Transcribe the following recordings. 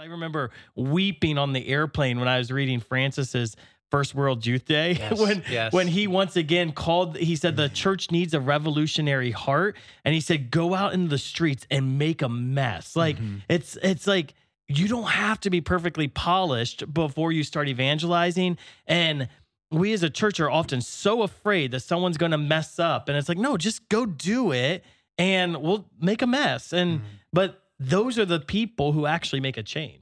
I remember weeping on the airplane when I was reading Francis's First World Youth Day. Yes, when yes. when he once again called he said the church needs a revolutionary heart. And he said go out into the streets and make a mess. Like mm-hmm. it's it's like you don't have to be perfectly polished before you start evangelizing. And we as a church are often so afraid that someone's going to mess up. And it's like no just go do it and we'll make a mess. And mm-hmm. but those are the people who actually make a change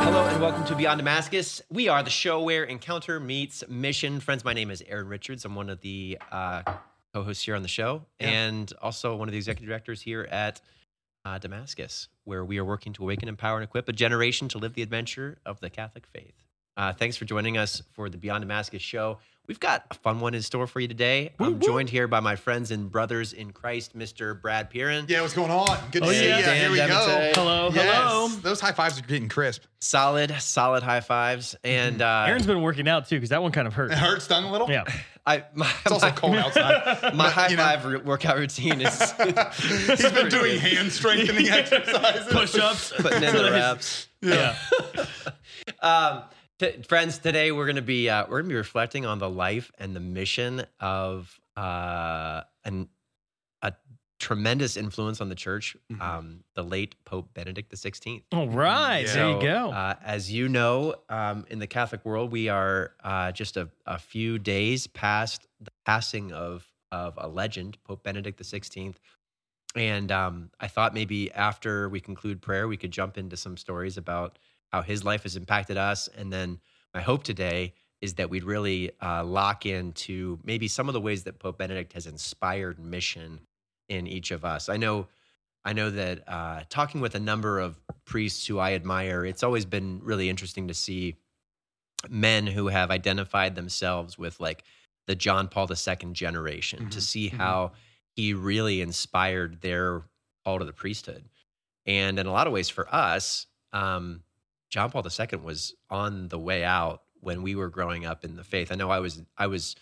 Hello and welcome to Beyond Damascus. We are the show where encounter meets mission. Friends, my name is Aaron Richards. I'm one of the uh, co-hosts here on the show, and also one of the executive directors here at uh, Damascus, where we are working to awaken, empower, and equip a generation to live the adventure of the Catholic faith. Uh, thanks for joining us for the Beyond Damascus show. We've got a fun one in store for you today. I'm joined here by my friends and brothers in Christ, Mr. Brad Pearson. Yeah, what's going on? Good to Oh, see yeah. you. Dan Here we DeMatte. go. hello Yes. hello Those high fives are getting crisp. Solid, solid high fives. And uh, aaron's been working out too because that one kind of hurt It hurt, stung a little. yeah I, my, It's also my- cold outside. My high you know. five re- workout routine is He's been doing hand strengthening exercises. push-ups putting in the reps. yeah Um, t- friends, today we're gonna be uh, we're gonna be reflecting on the life and the mission of uh, an a tremendous influence on the church, um, the late Pope Benedict XVI. all right Yeah. there you go Uh, as you know, um, in the Catholic world, we are uh, just a, a few days past the passing of of a legend, Pope Benedict XVI. And um, I thought maybe after we conclude prayer, we could jump into some stories about how his life has impacted us. And then my hope today is that we'd really uh, lock into maybe some of the ways that Pope Benedict has inspired mission in each of us. I know I know that uh, talking with a number of priests who I admire, it's always been really interesting to see men who have identified themselves with like the John Paul II generation to Mhm, see mhm. how he really inspired their call to the priesthood. And in a lot of ways, for us, um, John Paul II was on the way out when we were growing up in the faith. I know I was I was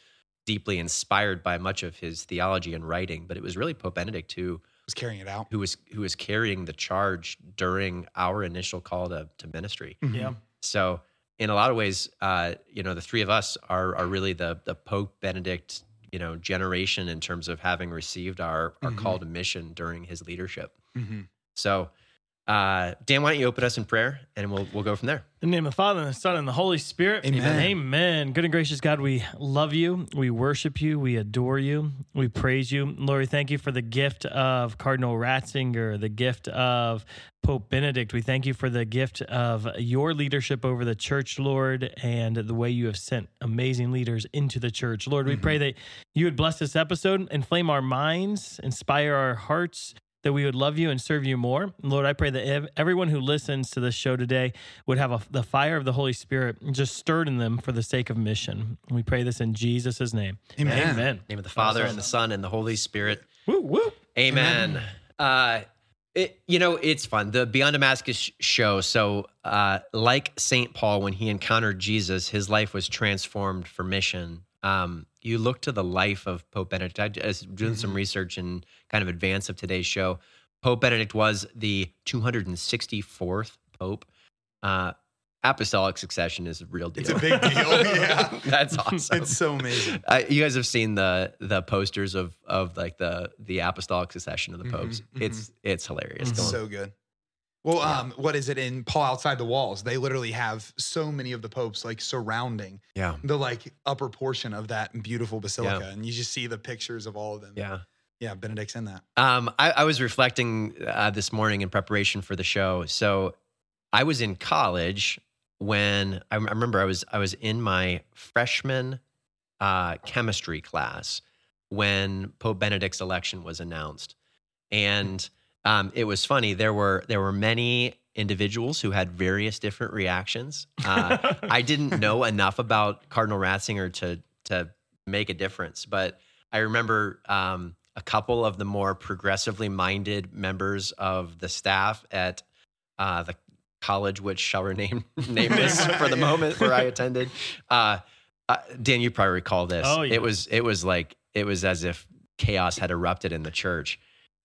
deeply inspired by much of his theology and writing, but it was really Pope Benedict who was carrying it out. who was who was carrying the charge during our initial call to, to ministry. yeah So in a lot of ways, uh, you know, the three of us are are really the the Pope Benedict, you know, generation in terms of having received our our call to mission during his leadership. Mhm. So uh, Dan, why don't you open us in prayer and we'll we'll go from there. In the name of the Father, and the Son, and the Holy Spirit. Amen. Amen. Good and gracious God, we love you. We worship you. We adore you. We praise you. Lord, we thank you for the gift of Cardinal Ratzinger, the gift of Pope Benedict. We thank you for the gift of your leadership over the church, Lord, and the way you have sent amazing leaders into the church. Lord, we pray that you would bless this episode, inflame our minds, inspire our hearts, that we would love you and serve you more. Lord, I pray that ev- everyone who listens to this show today would have a, the fire of the Holy Spirit just stirred in them for the sake of mission. We pray this in Jesus' name. Amen. Amen. In the name of the Father and the Son and the Holy Spirit. Woo, woo. Amen. Uh, it, you know, it's fun. The Beyond Damascus show. So, uh, like St. Paul, when he encountered Jesus, his life was transformed for mission. Um, you look to the life of Pope Benedict. I was doing some research in kind of advance of today's show. Pope Benedict was the 264th Pope. Uh, apostolic succession is a real deal. It's a big deal. Yeah. That's awesome. It's so amazing. Uh, you guys have seen the the posters of of like the the apostolic succession of the popes. mhm. It's it's hilarious. Going- So good. Well, um, what is it in Paul Outside the Walls? They literally have so many of the popes like surrounding yeah, the like upper portion of that beautiful basilica, and you just see the pictures of all of them. yeah. yeah. Benedict's in that. Um, I, I was reflecting uh, this morning in preparation for the show. So I was in college when I, I remember I was I was in my freshman uh, chemistry class when Pope Benedict's election was announced, and um, it was funny. There were there were many individuals who had various different reactions. Uh, I didn't know enough about Cardinal Ratzinger to to make a difference, but I remember um, a couple of the more progressively minded members of the staff at uh, the college, which shall remain nameless for the moment, where I attended. Uh, uh, Dan, you probably recall this. Oh, yeah. It was it was like it was as if chaos had erupted in the church.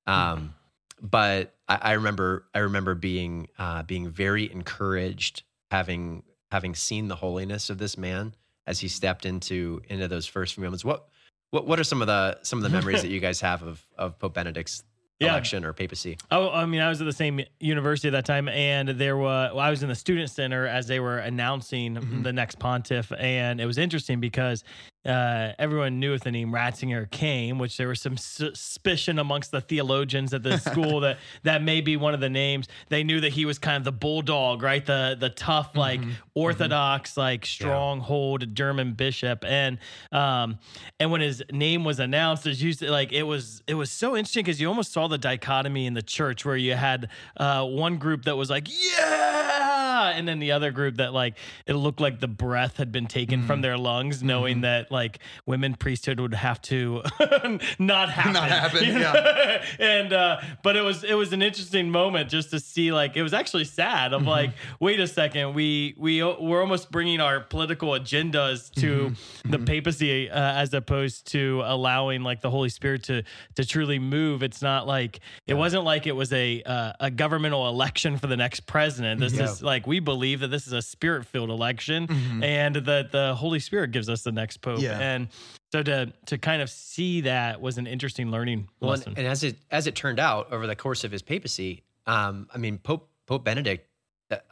Um, but I, I remember I remember being uh, being very encouraged, having having seen the holiness of this man as he stepped into into those first few moments. What what what are some of the some of the memories that you guys have of of Pope Benedict's Yeah. election or papacy? Oh, I mean, I was at the same university at that time, and there was well, I was in the student center as they were announcing Mhm. the next pontiff, and it was interesting because uh, everyone knew if the name Ratzinger came, which there was some suspicion amongst the theologians at the school that that may be one of the names. They knew that he was kind of the bulldog, right? The the tough, like Mhm. orthodox, like stronghold German bishop, and um, and when his name was announced, as usually like it was it was so interesting because you almost saw the dichotomy in the church where you had uh, one group that was like yeah, and then the other group that like it looked like the breath had been taken from their lungs, knowing that like women priesthood would have to not happen, Not happen, know? and uh, but it was it was an interesting moment just to see like it was actually sad of like wait a second we we we're almost bringing our political agendas to the papacy uh, as opposed to allowing like the Holy Spirit to to truly move. It's not like it wasn't like it was a uh, a governmental election for the next president. This Yeah. is like we believe that this is a spirit filled election Mhm. and that the Holy Spirit gives us the next pope. Yeah. And so to to kind of see that was an interesting learning Well, and, lesson. and as it as it turned out over the course of his papacy, um, I mean Pope Pope Benedict,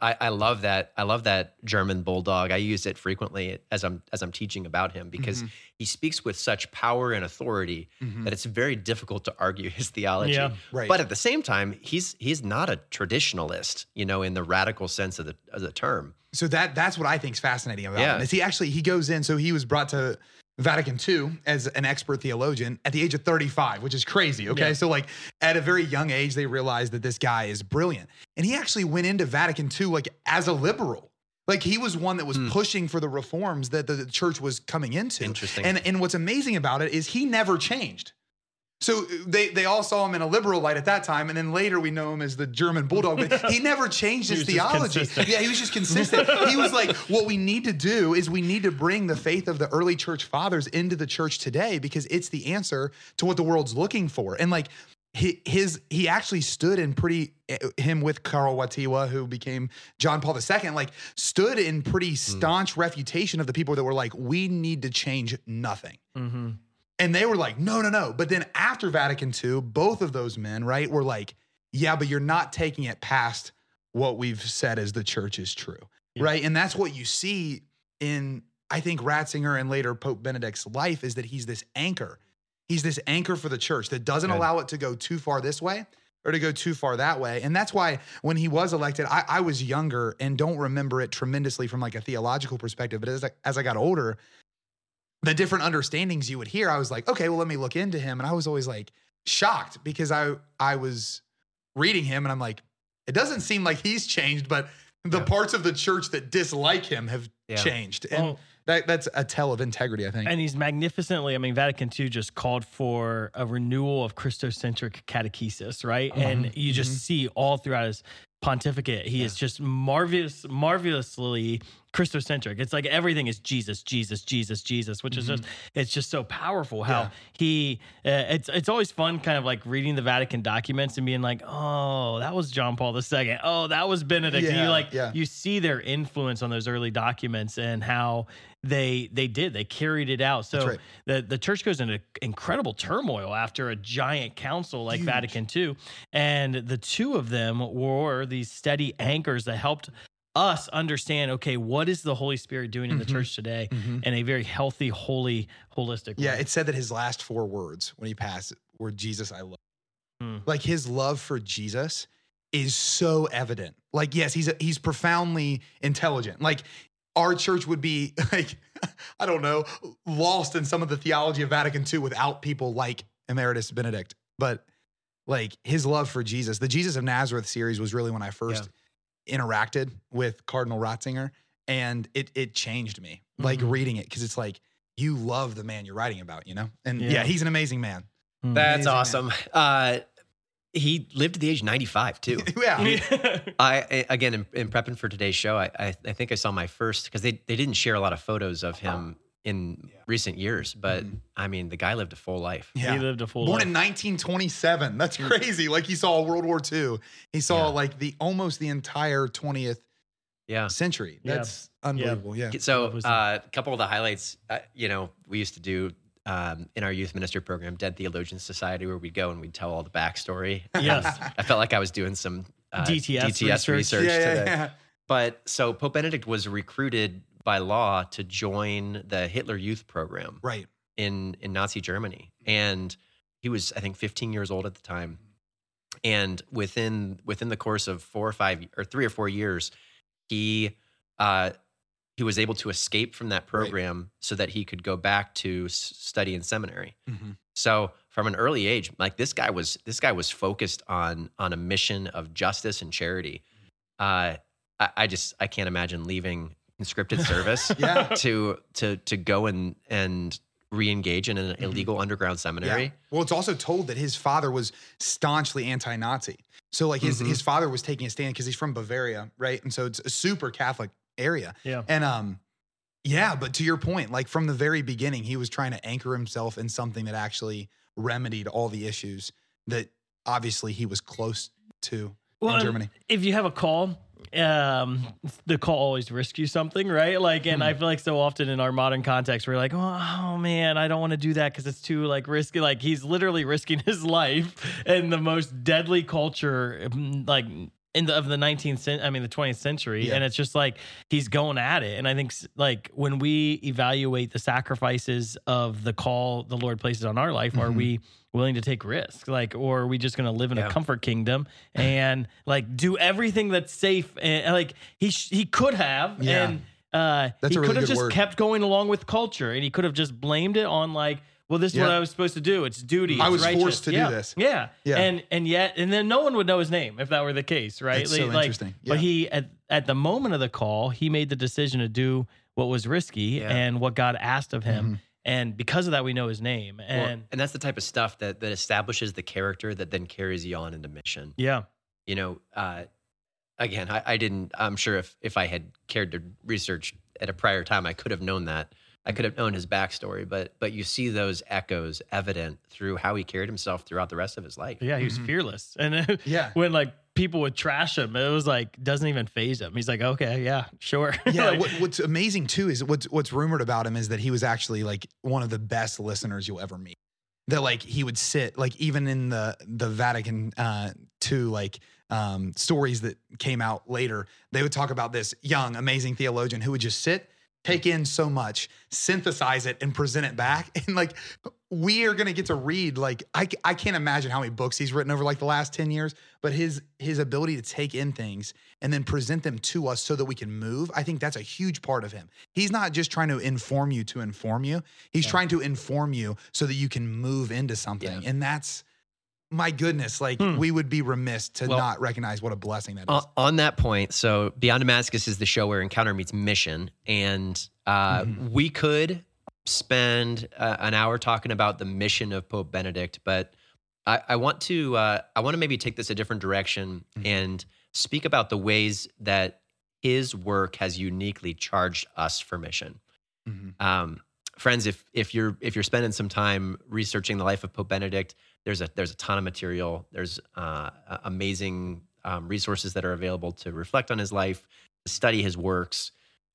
I, I love that I love that German bulldog. I use it frequently as I'm as I'm teaching about him because Mhm. he speaks with such power and authority Mhm. that it's very difficult to argue his theology. Yeah. Right. But at the same time, he's he's not a traditionalist, you know, in the radical sense of the of the term. So that that's what I think is fascinating about Yeah. him. Is he actually he goes in? So he was brought to Vatican II as an expert theologian at the age of 35, which is crazy. Okay, Yeah. so like at a very young age, they realized that this guy is brilliant, and he actually went into Vatican II like as a liberal. Like he was one that was Hmm. pushing for the reforms that the, the church was coming into. Interesting. And and what's amazing about it is he never changed. So they they all saw him in a liberal light at that time, and then later we know him as the German bulldog. But he never changed his theology. Yeah, he was just consistent. he was like, what we need to do is we need to bring the faith of the early church fathers into the church today because it's the answer to what the world's looking for. And like he, his he actually stood in pretty eh, him with Karl Wojtyła, who became John Paul II, like stood in pretty staunch refutation of the people that were like, we need to change nothing. mm-hmm. And they were like, no, no, no. But then after Vatican II, both of those men, right, were like, yeah, but you're not taking it past what we've said as the church is true. Yeah. Right. And that's what you see in, I think, Ratzinger and later Pope Benedict's life is that he's this anchor. He's this anchor for the church that doesn't Good. allow it to go too far this way or to go too far that way. And that's why when he was elected, I, I was younger and don't remember it tremendously from like a theological perspective. But as I, as I got older, the different understandings you would hear, I was like, okay, well, let me look into him. And I was always like shocked because I I was reading him and I'm like, it doesn't seem like he's changed, but the Yeah. parts of the church that dislike him have Yeah. changed. And Well, that, that's a tell of integrity, I think. and he's magnificently. I mean, Vatican II just called for a renewal of Christocentric catechesis, right? And Mhm, you just mhm. see all throughout his pontificate, he is just marvelous, marvelously Christocentric. It's like everything is Jesus, Jesus, Jesus, Jesus, which is just it's just so powerful how Yeah. he. Uh, it's it's always fun, kind of like reading the Vatican documents and being like, oh, that was John Paul II. Oh, that was Benedict. and you like yeah. you see their influence on those early documents and how they they did they carried it out. So right. the the church goes into incredible turmoil after a giant council like Huge. Vatican II, and the two of them were these steady anchors that helped us understand. Okay, what is the Holy Spirit doing in the Mhm. church today Mhm. in a very healthy, holy, holistic Yeah, way? it said that his last four words when he passed were Jesus, I love. you." Hmm. Like his love for Jesus is so evident. Like, yes, he's a, he's profoundly intelligent. Like our church would be like, I don't know, lost in some of the theology of Vatican II without people like Emeritus Benedict. But like his love for Jesus, the Jesus of Nazareth series was really when I first interacted with Cardinal Ratzinger, and it it changed me. Like Mhm. reading it because it's like you love the man you're writing about, you know. And yeah, Yeah. he's an amazing man. Hmm. That's Amazing, man. awesome. Uh, he lived to the age of 95 too. yeah. I I- again in, in prepping for today's show, I I, I think I saw my first because they they didn't share a lot of photos of him in recent years, but I mean the guy lived a full life. Yeah. He lived a full Born life. in 1927. That's crazy. Like he saw World War II. He saw Yeah. like the almost the entire 20th Yeah. century. Yeah. That's unbelievable. Yeah. So was- uh, a couple of the highlights, uh, you know, we used to do um, in our youth minister program, Dead Theologians Society, where we'd go and we'd tell all the backstory. Yes. I felt like I was doing some uh, DTS DTS research. research, yeah, yeah, today. yeah. But so Pope Benedict was recruited by law to join the Hitler Youth Program Right. in in Nazi Germany, and he was I think 15 years old at the time. And within within the course of four or five or three or four years, he uh, he was able to escape from that Right. program so that he could go back to study in seminary. Mhm. So from an early age, like this guy was this guy was focused on on a mission of justice and charity. Uh, I, I just I can't imagine leaving conscripted service Yeah. to to to go and and re-engage in an Mhm. illegal underground seminary. Yeah. Well, it's also told that his father was staunchly anti-Nazi. So like his Mhm. his father was taking a stand because he's from Bavaria, right? And so it's a super Catholic area. Yeah. And um, yeah, but to your point, like from the very beginning, he was trying to anchor himself in something that actually remedied all the issues that obviously he was close to Well, in Germany. If you have a call, um, the call always risks you something, right? Like, and Hmm. I feel like so often in our modern context, we're like, oh, oh, man, I don't want to do that because it's too like risky. Like he's literally risking his life in the most deadly culture, mm, like in the of the 19th century, I mean the 20th century, Yeah. and it's just like he's going at it. And I think like when we evaluate the sacrifices of the call the Lord places on our life, are Mhm. we willing to take risks? Like, or are we just going to live in Yeah. a comfort kingdom and like do everything that's safe? And like he sh- he could have, Yeah. and uh, That's he really could have just word. kept going along with culture, and he could have just blamed it on like. Well, this is what I was supposed to do. It's duty. I was righteous. forced to do this. Yeah. Yeah. And and yet and then no one would know his name if that were the case, right? That's so Like- interesting. But he at at the moment of the call, he made the decision to do what was risky Yeah. and what God asked of him. Mhm. And because of that, we know his name. Well, And and that's the type of stuff that that establishes the character that then carries you on into mission. yeah, you know, uh, again, I, I didn't. I'm sure if if I had cared to research at a prior time, I could have known that. I could have known his backstory, but but you see those echoes evident through how he carried himself throughout the rest of his life. yeah, he was Mhm. fearless. And Yeah. when like people would trash him, it was like doesn't even phase him. He's like, okay, yeah, sure. Yeah, Like, what, what's amazing too is what's what's rumored about him is that he was actually like one of the best listeners you'll ever meet. That like he would sit like even in the the Vatican uh II like um stories that came out later, they would talk about this young amazing theologian who would just sit, take in so much, synthesize it and present it back and like we are going to get to read like I, I can't imagine how many books he's written over like the last 10 years but his his ability to take in things and then present them to us so that we can move i think that's a huge part of him he's not just trying to inform you to inform you he's Yeah. trying to inform you so that you can move into something Yeah. and that's my goodness like Hmm. we would be remiss to Well, not recognize what a blessing that is On, on that point, so Beyond Damascus is the show where encounter meets mission, and uh, Mhm. we could spend uh, an hour talking about the mission of Pope Benedict, but I, I want to uh, I want to maybe take this a different direction Mhm. and speak about the ways that his work has uniquely charged us for mission. Mhm. Um, friends, if if you're if you're spending some time researching the life of Pope Benedict, there's a there's a ton of material. There's uh, amazing um, resources that are available to reflect on his life, study his works.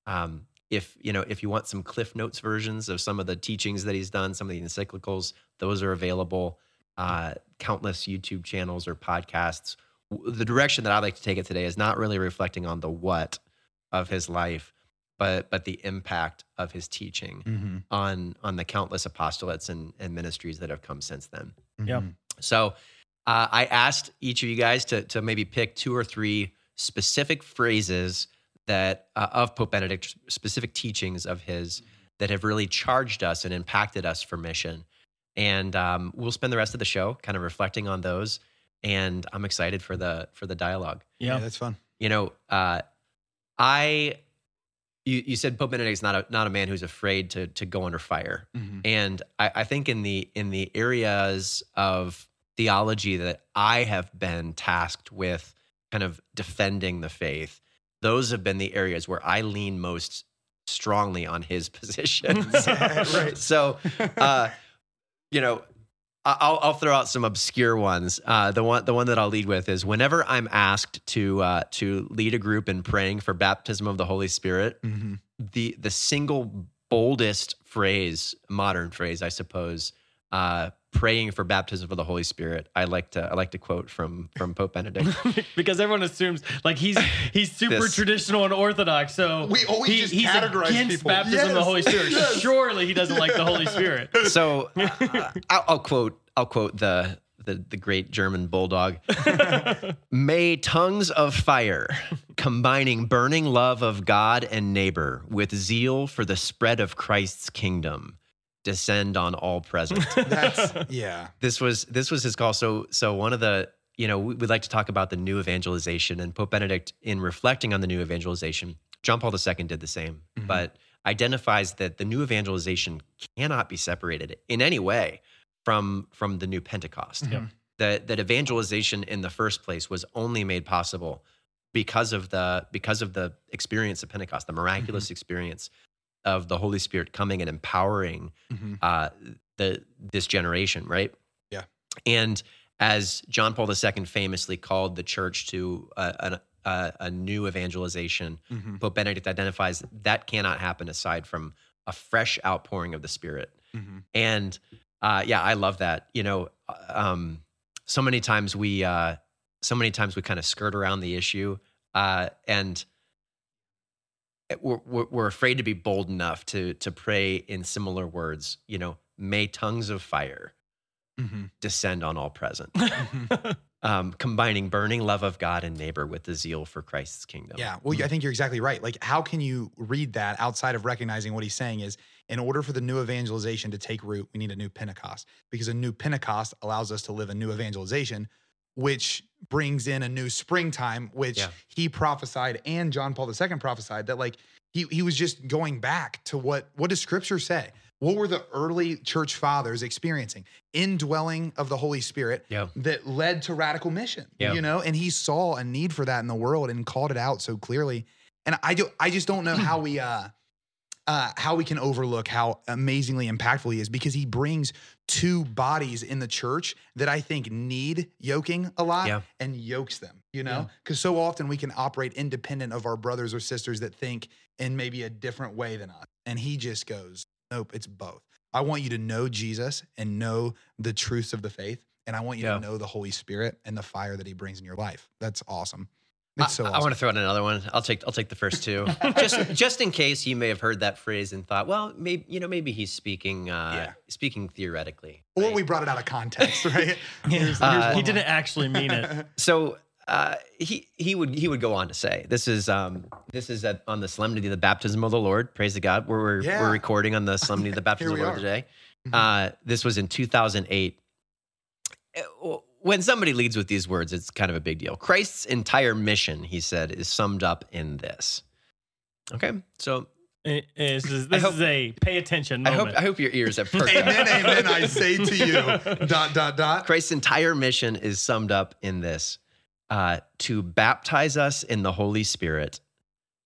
Um, if you know if you want some Cliff Notes versions of some of the teachings that he's done, some of the encyclicals, those are available. Uh, countless YouTube channels or podcasts. The direction that I'd like to take it today is not really reflecting on the what of his life, but but the impact of his teaching Mhm. on on the countless apostolates and, and ministries that have come since then. Yeah. Mhm. So uh, I asked each of you guys to to maybe pick two or three specific phrases that uh, of Pope Benedict, specific teachings of his that have really charged us and impacted us for mission. And um, we'll spend the rest of the show kind of reflecting on those. And I'm excited for the for the dialogue. yeah yeah, that's fun You know, uh, I you, you said Pope Benedict's not a not a man who's afraid to to go under fire Mhm. and I, I think in the in the areas of theology that I have been tasked with kind of defending the faith, those have been the areas where I lean most strongly on his positions. Right. So, uh, you know, I- I'll, I'll throw out some obscure ones. Uh, the one, the one that I'll lead with is whenever I'm asked to uh, to lead a group in praying for baptism of the Holy Spirit, hmm the the single boldest phrase, modern phrase, I suppose, uh, praying for baptism of the Holy Spirit. I like to I like to quote from from Pope Benedict. because everyone assumes like he's he's super This- traditional and orthodox. So We always just he's categorize against people. baptism of the Yes, Holy Spirit. yes. Surely he doesn't like the Holy Spirit. So uh, I'll, I'll quote I'll quote the the, the great German bulldog. May tongues of fire, combining burning love of God and neighbor with zeal for the spread of Christ's kingdom, descend on all present. That's yeah. this was this was his call. So so one of the you know we, we'd like to talk about the new evangelization and Pope Benedict in reflecting on the new evangelization. John Paul II did the same, Mhm. but identifies that the new evangelization cannot be separated in any way from from the new Pentecost. Mhm. That that evangelization in the first place was only made possible because of the because of the experience of Pentecost, the miraculous Mm-hmm. experience of the Holy Spirit coming and empowering Mhm. uh, the this generation, right? Yeah. And as John Paul II famously called the church to a, a, a, a new evangelization, Mhm. Pope Benedict identifies that cannot happen aside from a fresh outpouring of the Spirit. Mhm. And uh, yeah, I love that. You know, um, so many times we, uh, so many times we kind of skirt around the issue, uh, and we're, we're, afraid to be bold enough to to pray in similar words. You know, may tongues of fire Mhm. descend on all present, Mhm. um, combining burning love of God and neighbor with the zeal for Christ's kingdom. Yeah. Well, I think you're exactly right. Like, how can you read that outside of recognizing what he's saying is in order for the new evangelization to take root, we need a new Pentecost because a new Pentecost allows us to live a new evangelization, which brings in a new springtime, which Yeah. he prophesied and John Paul II prophesied that like he he was just going back to what what does scripture say? What were the early church fathers experiencing? Indwelling of the Holy Spirit Yeah. that led to radical mission. Yeah. You know, and he saw a need for that in the world and called it out so clearly. And I do I just don't know how we uh uh how we can overlook how amazingly impactful he is because he brings two bodies in the church that I think need yoking a lot Yeah. and yokes them, you know? Because so often we can operate independent of our brothers or sisters that think in maybe a different way than us. And he just goes, Nope, it's both. I want you to know Jesus and know the truths of the faith. And I want you Yeah. to know the Holy Spirit and the fire that he brings in your life. That's awesome. It's so I, awesome. want to throw out another one. I'll take I'll take the first two, just just in case you may have heard that phrase and thought, well, maybe you know maybe he's speaking uh, Yeah. speaking theoretically. or right? we brought it out of context, right? Here's- Uh, here's he didn't line. actually mean it. So uh, he he would he would go on to say this is um this is at, on the solemnity of the baptism of the Lord. Praise the God. We're we're, Yeah. we're recording on the solemnity of the baptism of the Lord are. today. Mhm. Uh, this was in 2008. When somebody leads with these words, it's kind of a big deal. Christ's entire mission, he said, is summed up in this. Okay, so It- it's just- this hope- is a pay attention I hope. I hope your ears have perked up. amen, amen. I say to you, dot, dot, dot. Christ's entire mission is summed up in this uh, to baptize us in the Holy Spirit,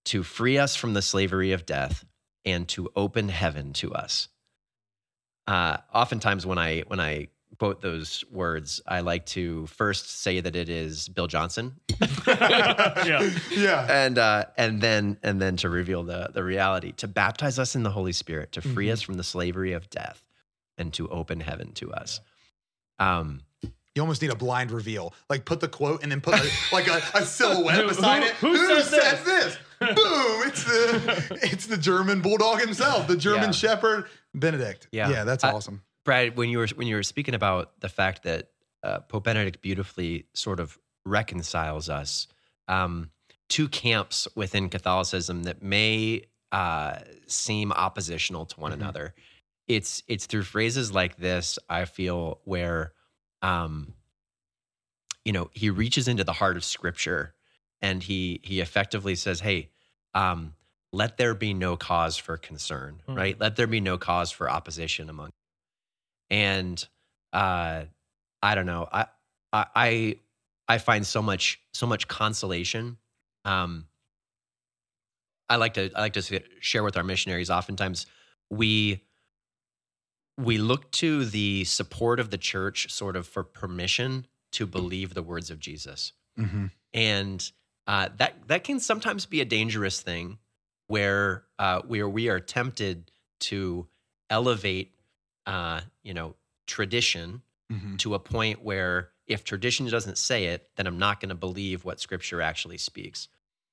to free us from the slavery of death, and to open heaven to us. Uh, oftentimes, when I when I quote those words, I like to first say that it is Bill Johnson, yeah. Yeah. and uh, and then and then to reveal the the reality, to baptize us in the Holy Spirit, to free Mhm. us from the slavery of death, and to open heaven to us. Um, You almost need a blind reveal. Like put the quote and then put a, like a, a silhouette Who- beside who- it. who says says this? Boom! It's the it's the German bulldog himself, the German Yeah. Shepherd, Benedict. Yeah. yeah, that's I- awesome. Brad, when you were when you were speaking about the fact that uh, Pope Benedict beautifully sort of reconciles us um, two camps within Catholicism that may uh, seem oppositional to one Mhm. another, it's it's through phrases like this I feel where, um, you know, he reaches into the heart of Scripture and he he effectively says, "Hey." Um, let there be no cause for concern, Mhm. right? Let there be no cause for opposition among and uh, I don't know. I I I, I find so much so much consolation. Um, I like to I like to share with our missionaries. Oftentimes, we we look to the support of the church sort of for permission to believe the words of Jesus, Mm-hmm. and uh, that that can sometimes be a dangerous thing, where uh, where we are tempted to elevate, uh, you know, tradition Mm-hmm. to a point where if tradition doesn't say it, then I'm not going to believe what Scripture actually speaks.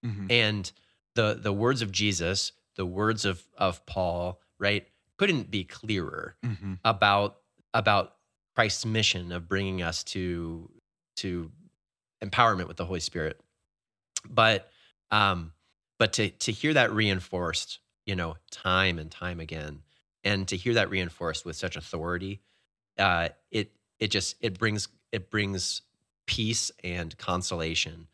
Mm-hmm. And the the words of Jesus, the words of of Paul, right, couldn't be clearer Mm-hmm. about about Christ's mission of bringing us to to empowerment with the Holy Spirit. But um, but to to hear that reinforced, you know, time and time again, and to hear that reinforced with such authority, uh, it it just it brings it brings peace and consolation.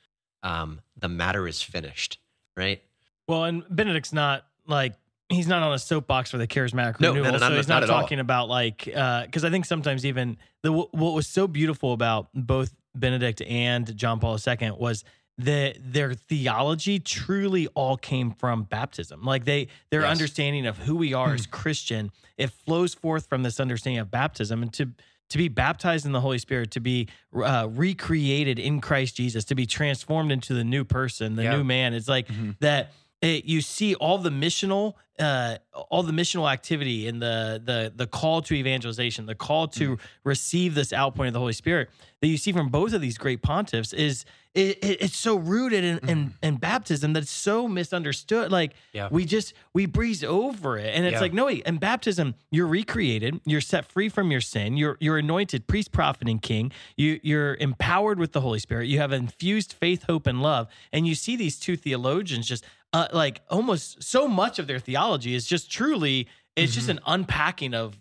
Um, the matter is finished, right? Well, and Benedict's not like he's not on a soapbox for the charismatic No, no, renewal, no, so no, he's not not, at all. talking about like because I think sometimes even the what was so beautiful about both Benedict and John Paul II was that their theology truly all came from baptism. Like they their Yes. understanding of who we are as Christian, it flows forth from this understanding of baptism and to to be baptized in the Holy Spirit, to be uh, recreated in Christ Jesus, to be transformed into the new person, the Yeah. new man. It's like Mhm. that. It, you see all the missional, uh, all the missional activity and the the the call to evangelization, the call to receive this outpouring of the Holy Spirit that you see from both of these great pontiffs is it, it- it's so rooted in, in in baptism that it's so misunderstood. Like Yeah. we just we breeze over it, and it's Yeah. like no, wait. In baptism, you're recreated, you're set free from your sin, you're you're anointed priest, prophet, and king. You you're empowered with the Holy Spirit. You have infused faith, hope, and love. And you see these two theologians just uh, like almost so much of their theology is just truly it's just an unpacking of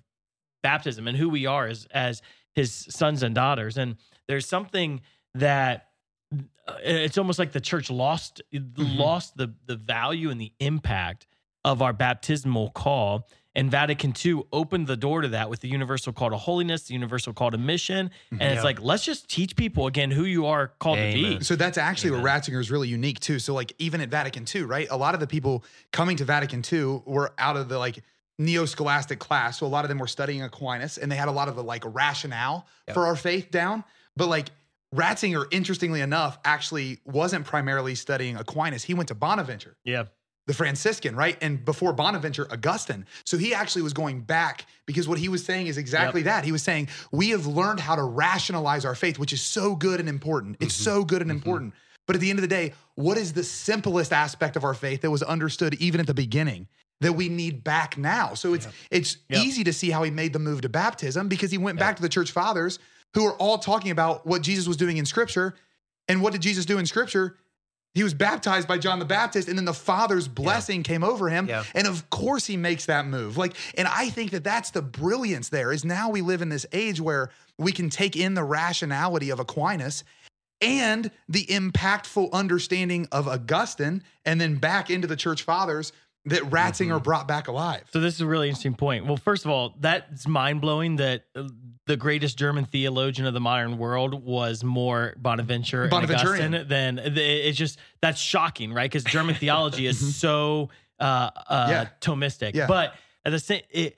baptism and who we are as as his sons and daughters. And there's something that uh, it's almost like the church lost lost the the value and the impact of our baptismal call. And Vatican II opened the door to that with the universal call to holiness, the universal call to mission. And Yeah. it's like, let's just teach people again who you are called to be. So that's actually Amen. where Ratzinger is really unique too. So like even at Vatican II, right? A lot of the people coming to Vatican II were out of the like neo-scholastic class. So a lot of them were studying Aquinas and they had a lot of the like rationale Yep. for our faith down. But like Ratzinger, interestingly enough, actually wasn't primarily studying Aquinas. He went to Bonaventure Yeah. The Franciscan, right? And before Bonaventure, Augustine. So he actually was going back because what he was saying is exactly that. He was saying, we have learned how to rationalize our faith, which is so good and important. It's mm-hmm. so good and mm-hmm. important. But at the end of the day, what is the simplest aspect of our faith that was understood even at the beginning? That we need back now. So it's it's Yep. easy to see how he made the move to baptism because he went back to the church fathers who are all talking about what Jesus was doing in scripture. And what did Jesus do in scripture? He was baptized by John the Baptist, and then the Father's blessing came over him. Yeah. And of course, he makes that move. Like, and I think that that's the brilliance there is now we live in this age where we can take in the rationality of Aquinas and the impactful understanding of Augustine and then back into the church fathers that Ratzinger brought back alive. So this is a really interesting point. Well, first of all, that's mind blowing that uh, the greatest German theologian of the modern world was more Bonaventure and Augustine than the- it's just that's shocking, right? Because German theology is so uh, uh, Mm-hmm. Yeah. Thomistic. Yeah. But at the same, it,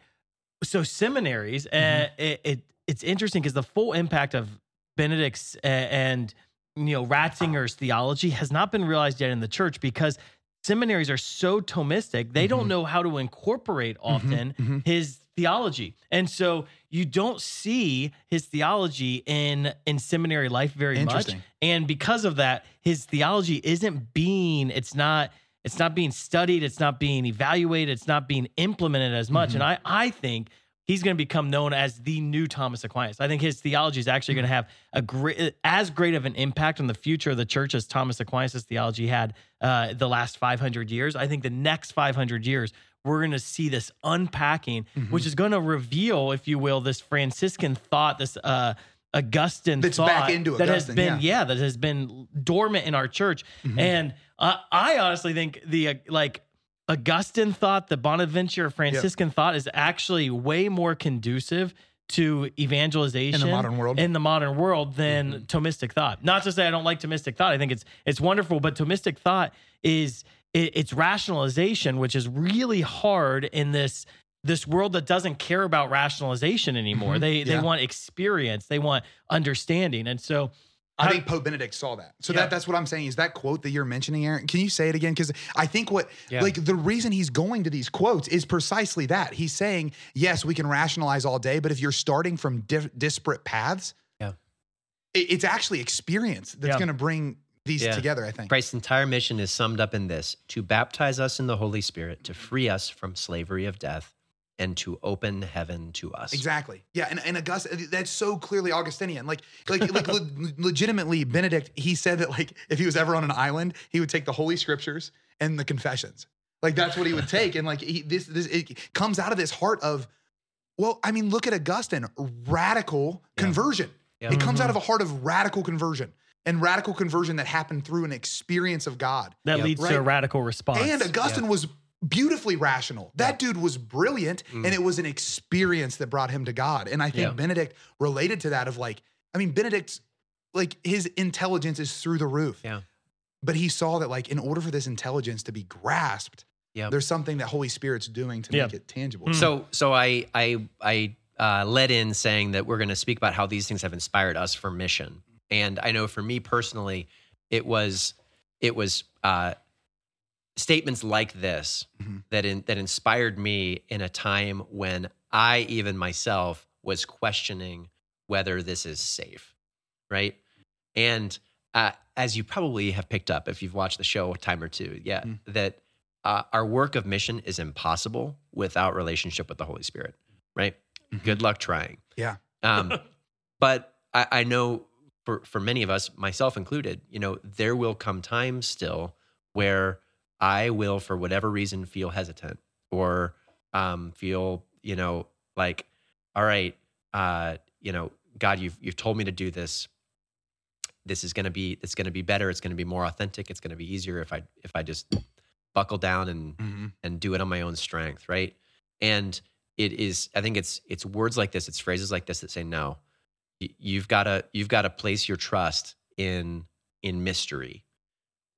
so seminaries, uh, Mm-hmm. it, it it's interesting because the full impact of Benedict's uh, and you know Ratzinger's theology has not been realized yet in the church because seminaries are so Thomistic they don't mm-hmm. know how to incorporate mm-hmm. often mhm. his theology, and so you don't see his theology in in seminary life very much. And because of that, his theology isn't being it's not it's not being studied, it's not being evaluated, it's not being implemented as much. And mm-hmm. I I think he's going to become known as the new Thomas Aquinas. I think his theology is actually going to have a great as great of an impact on the future of the church as Thomas Aquinas' theology had uh, the last 500 years. I think the next 500 years we're going to see this unpacking, which is going to reveal, if you will, this Franciscan thought, this uh, Augustine That's thought back into that has been yeah. yeah, that has been dormant in our church. Mm-hmm. And uh, I honestly think the uh, like Augustine thought, the Bonaventure Franciscan thought is actually way more conducive to evangelization In the modern world. in the modern world than Thomistic thought. Not to say I don't like Thomistic thought. I think it's it's wonderful, but Thomistic thought is it, it's rationalization, which is really hard in this this world that doesn't care about rationalization anymore. Mhm. They they want experience, they want understanding, and so I think Pope Benedict saw that. So Yeah. that that's what I'm saying is that quote that you're mentioning, Aaron. Can you say it again? Because I think what Yeah. like the reason he's going to these quotes is precisely that. He's saying, yes, we can rationalize all day, but if you're starting from dif- disparate paths, Yeah. it- it's actually experience that's Yeah. going to bring these together. I think. Christ's entire mission is summed up in this to baptize us in the Holy Spirit, to free us from slavery of death, and to open heaven to us. Exactly. Yeah, and, and August that's so clearly Augustinian. Like like like le- legitimately Benedict, he said that like if he was ever on an island, he would take the holy scriptures and the confessions. Like that's what he would take and like he, this this it comes out of this heart of well, I mean, look at Augustine, radical Yeah. conversion. Yeah. It comes Mhm. out of a heart of radical conversion and radical conversion that happened through an experience of God. that Yep. leads to a radical response. And Augustine was beautifully rational. That dude was brilliant, Mm. and it was an experience that brought him to God. And I think Yeah. Benedict related to that of like, I mean, Benedict's like his intelligence is through the roof. Yeah. But he saw that like in order for this intelligence to be grasped, Yep. there's something that Holy Spirit's doing to Yeah. make it tangible. Mm. So, so I, I, I uh, led in saying that we're going to speak about how these things have inspired us for mission. And I know for me personally, it was, it was uh, statements like this Mhm. that in, that inspired me in a time when I even myself was questioning whether this is safe, right? And uh, as you probably have picked up if you've watched the show a time or two, yeah, Mhm. that uh, our work of mission is impossible without relationship with the Holy Spirit, right? Mhm. Good luck trying. Yeah. Um, but I, I know for for many of us, myself included, you know, there will come times still where I will, for whatever reason, feel hesitant or um, feel, you know, like, all right, uh, you know, God, you've you've told me to do this. This is gonna be it's gonna be better. It's gonna be more authentic. It's gonna be easier if I if I just buckle down and Mhm. and do it on my own strength, right? And it is I think it's it's words like this, it's phrases like this that say no. You've got to you've got to place your trust in in mystery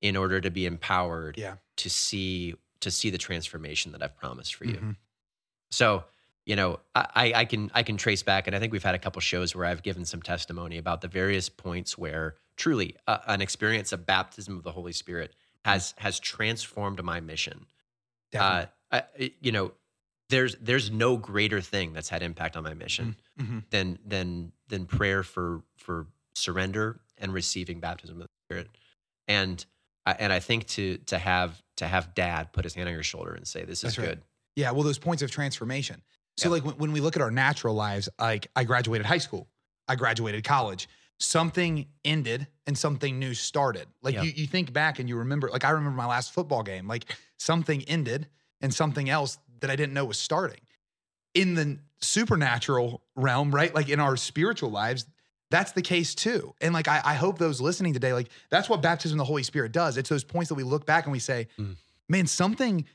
in order to be empowered Yeah. to see to see the transformation that I've promised for you. Mhm. So, you know, I, I can I can trace back, and I think we've had a couple shows where I've given some testimony about the various points where truly uh, an experience of baptism of the Holy Spirit has has transformed my mission. Uh, I, you know, there's there's no greater thing that's had impact on my mission Mhm. than than than prayer for for surrender and receiving baptism of the Spirit. And I, and I think to to have to have Dad put his hand on your shoulder and say, "This is right. good." Yeah, well, those points of transformation. So, Yeah. like when, when we look at our natural lives, like I graduated high school, I graduated college, something ended and something new started. Like Yeah. you, you think back and you remember, like I remember my last football game, like something ended and something else that I didn't know was starting. In the supernatural realm, right? Like in our spiritual lives, that's the case too. And like I, I hope those listening today, like that's what baptism of the Holy Spirit does. It's those points that we look back and we say, Mm. man, something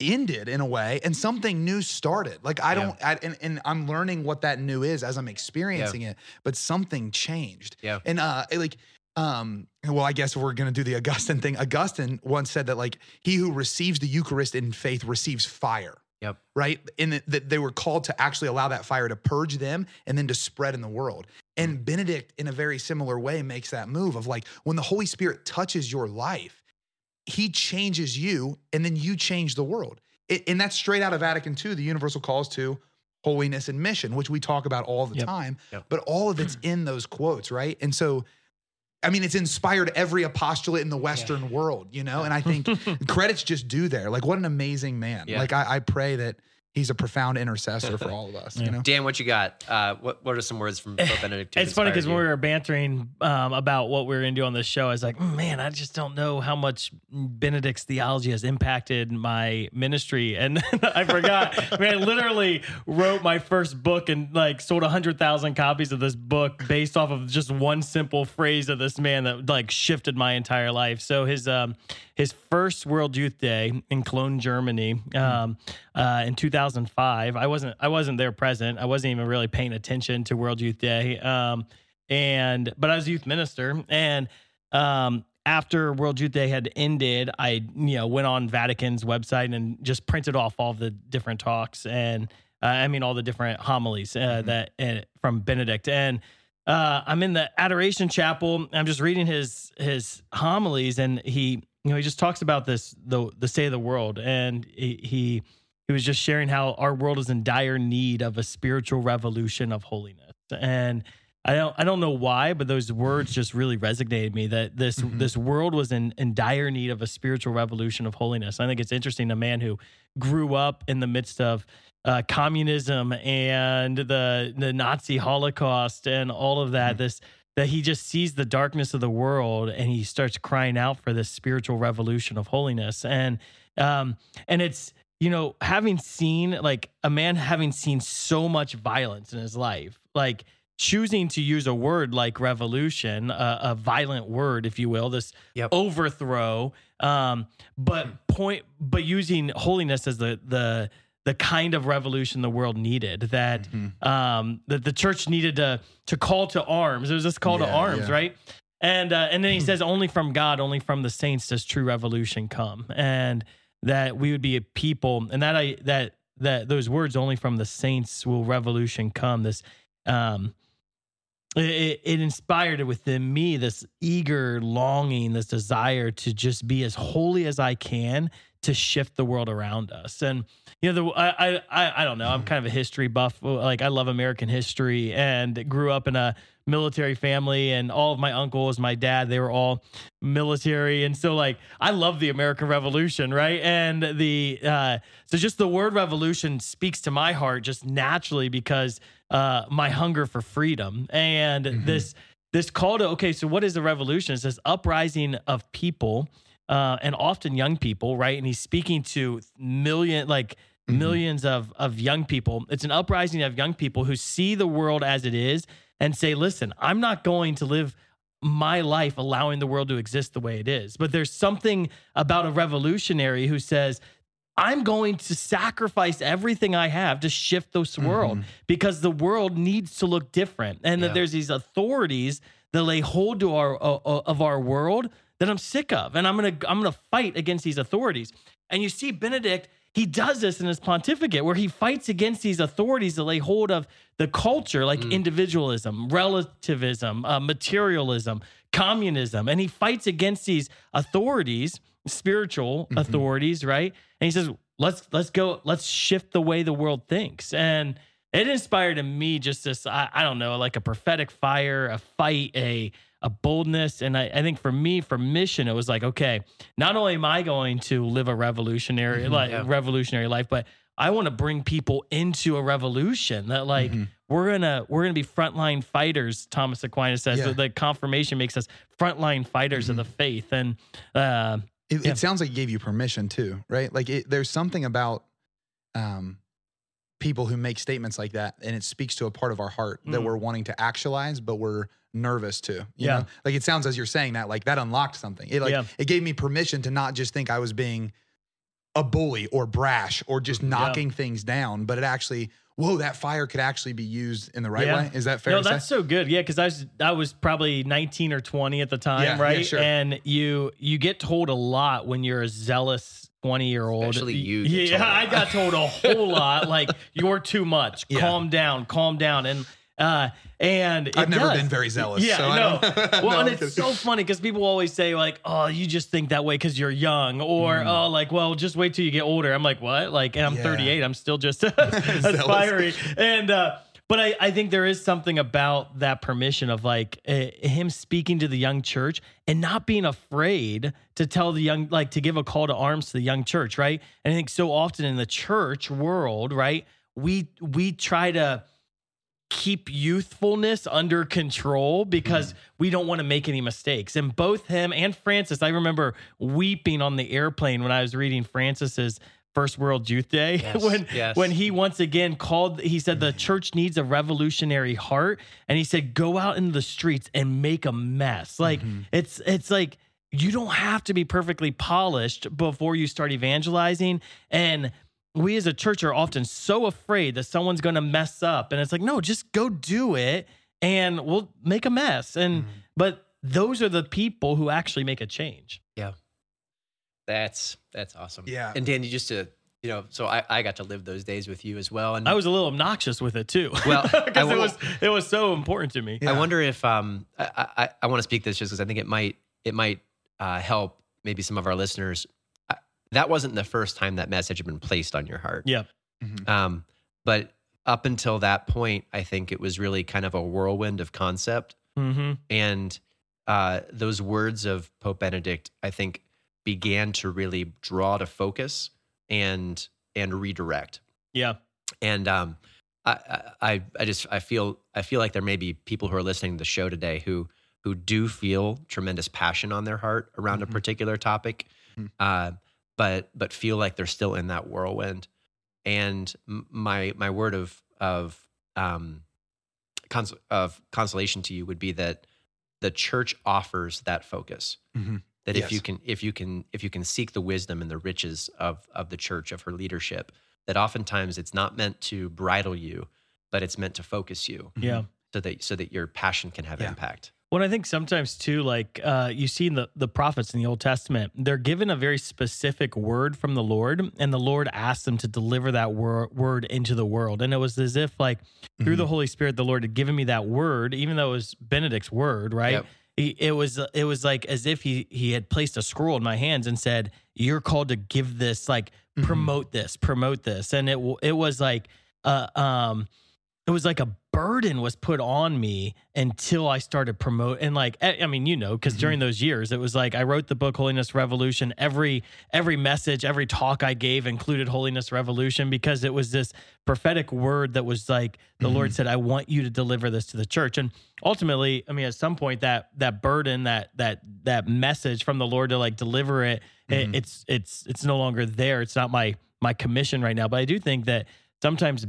ended in a way and something new started. Like I Yeah. don't, I, and, and I'm learning what that new is as I'm experiencing it, but something changed. Yeah. And uh, like, um, well, I guess we're gonna do the Augustine thing. Augustine once said that like he who receives the Eucharist in faith receives fire. Yep. Right. And that they were called to actually allow that fire to purge them and then to spread in the world. And Benedict, in a very similar way, makes that move of like when the Holy Spirit touches your life, he changes you and then you change the world. It, and that's straight out of Vatican II, the universal calls to holiness and mission, which we talk about all the Yep. time. Yep. But all of it's in those quotes, right? And so, I mean, it's inspired every apostolate in the Western world, you know? And I think credits just due there. Like, what an amazing man. Yeah. Like, I, I pray that he's a profound intercessor for all of us, Yeah. you know? Dan, what you got? Uh, what what are some words from Pope Benedict? It's funny because when we were bantering um, about what we were going to do on this show, I was like, "Mm, man, I just don't know how much Benedict's theology has impacted my ministry. And I forgot. I mean, I literally wrote my first book and like sold 100,000 copies of this book based off of just one simple phrase of this man that like shifted my entire life. So his, um, his first World Youth Day in Cologne, Germany, um, uh, in 2005. I wasn't I wasn't there present. I wasn't even really paying attention to World Youth Day. Um, and but I was a youth minister, and um, after World Youth Day had ended, I you know went on Vatican's website and just printed off all the different talks and uh, I mean all the different homilies uh, mm-hmm. that uh, from Benedict and. Uh, I'm in the Adoration Chapel. I'm just reading his his homilies, and he you know he just talks about this the the state of the world, and he, he he was just sharing how our world is in dire need of a spiritual revolution of holiness, and I don't I don't know why, but those words just really resonated me that this mm-hmm. this world was in in dire need of a spiritual revolution of holiness. I think it's interesting a man who grew up in the midst of uh, communism and the the Nazi Holocaust and all of that. Mm-hmm. This that he just sees the darkness of the world and he starts crying out for this spiritual revolution of holiness and um and it's you know having seen like a man having seen so much violence in his life like choosing to use a word like revolution, uh, a violent word, if you will, this yep. overthrow, um, but point, but using holiness as the the the kind of revolution the world needed that mm-hmm. um, that the church needed to to call to arms. It was this call yeah, to arms, yeah. right? And uh, and then he says, only from God, only from the saints does true revolution come, and that we would be a people, and that I that that those words only from the saints will revolution come. This um, it, it inspired within me this eager longing, this desire to just be as holy as I can to shift the world around us. And you know, the I I I don't know. I'm kind of a history buff. Like I love American history and grew up in a military family and all of my uncles, my dad, they were all military. And so like I love the American Revolution, right? And the uh so just the word revolution speaks to my heart just naturally because uh, my hunger for freedom and mm-hmm. this this call to okay so what is the revolution it's this uprising of people uh, and often young people right and he's speaking to million like mm-hmm. millions of of young people it's an uprising of young people who see the world as it is and say listen i'm not going to live my life allowing the world to exist the way it is but there's something about a revolutionary who says I'm going to sacrifice everything I have to shift this world mm-hmm. because the world needs to look different. And yeah. that there's these authorities that lay hold to our uh, uh, of our world that I'm sick of. And I'm going to I'm going to fight against these authorities. And you see Benedict he does this in his pontificate where he fights against these authorities that lay hold of the culture like mm. individualism, relativism, uh, materialism, communism. And he fights against these authorities spiritual mm-hmm. authorities, right? And he says, "Let's let's go, let's shift the way the world thinks." And it inspired in me just this, I, I don't know, like a prophetic fire, a fight, a a boldness. And I, I think for me, for mission, it was like, okay, not only am I going to live a revolutionary mm-hmm, like yeah. revolutionary life, but I want to bring people into a revolution that like mm-hmm. we're gonna we're gonna be frontline fighters. Thomas Aquinas says yeah. the confirmation makes us frontline fighters mm-hmm. of the faith, and uh, it, yeah. it sounds like he gave you permission too, right? Like it, there's something about um, people who make statements like that, and it speaks to a part of our heart mm. that we're wanting to actualize, but we're nervous to. yeah, know? like it sounds as you're saying that, like that unlocked something. It like yeah. it gave me permission to not just think I was being a bully or brash or just knocking yeah. things down, but it actually whoa, that fire could actually be used in the right yeah. way. Is that fair? No, that's say? so good. Yeah, because I was I was probably 19 or 20 at the time, right? Yeah, sure. And you you get told a lot when you're a zealous 20 year old. Especially you. Yeah, I got told a whole lot. Like you're too much. Calm down, calm down. And uh, and I've never does. been very zealous. Yeah, so no. well, no, and it's so funny because people always say like, "Oh, you just think that way because you're young," or mm. "Oh, like, well, just wait till you get older." I'm like, "What?" Like, and I'm yeah. 38. I'm still just aspiring. and uh, but I, I think there is something about that permission of like uh, him speaking to the young church and not being afraid to tell the young, like to give a call to arms to the young church, right? And I think so often in the church world, right, we we try to keep youthfulness under control because mm. we don't want to make any mistakes. And both him and Francis, I remember weeping on the airplane when I was reading Francis's First World Youth Day yes, when yes. when he once again called he said the church needs a revolutionary heart and he said go out in the streets and make a mess. Like mm-hmm. it's it's like you don't have to be perfectly polished before you start evangelizing and we as a church are often so afraid that someone's going to mess up and it's like no just go do it and we'll make a mess and Mhm. but those are the people who actually make a change That's that's awesome. Yeah. And Danny, just to you know, so I, I got to live those days with you as well. And i was a little obnoxious with it too Well, because it was it was so important to me Yeah. I wonder if um I I, I want to speak this just because I think it might it might uh, help maybe some of our listeners. I, that wasn't the first time that message had been placed on your heart. yeah Mhm. Um, but up until that point, I think it was really kind of a whirlwind of concept. mm-hmm. And uh, those words of Pope Benedict, I think, began to really draw to focus and and redirect. yeah And um, I, I I just I feel I feel like there may be people who are listening to the show today who who do feel tremendous passion on their heart around Mhm. a particular topic, Mhm. uh, but but feel like they're still in that whirlwind. And my my word of of um, cons- of consolation to you would be that the church offers that focus. Mhm. That if you can if you can if you can seek the wisdom and the riches of of the church of her leadership, that oftentimes it's not meant to bridle you, but it's meant to focus you yeah so that so that your passion can have Yeah. impact. Well, I think sometimes too, like uh, you see in the, the prophets in the Old Testament, they're given a very specific word from the Lord, and the Lord asks them to deliver that wor- word into the world. And it was as if, like, through the Holy Spirit, the Lord had given me that word, even though it was Benedict's word, right? Yep. It was it was like as if he he had placed a scroll in my hands and said, "You're called to give this, like, Mhm. promote this, promote this," and it it was like, uh, um, it was like a burden was put on me until I started promote and like I I mean you know because Mhm. during those years it was like I wrote the book Holiness Revolution every every message every talk I gave included Holiness Revolution because it was this prophetic word that was like the Lord Mhm. said I want you to deliver this to the church and ultimately I mean at some point that that burden that that that message from the Lord to like deliver it, it Mhm. it's it's it's no longer there it's not my my commission right now but I do think that sometimes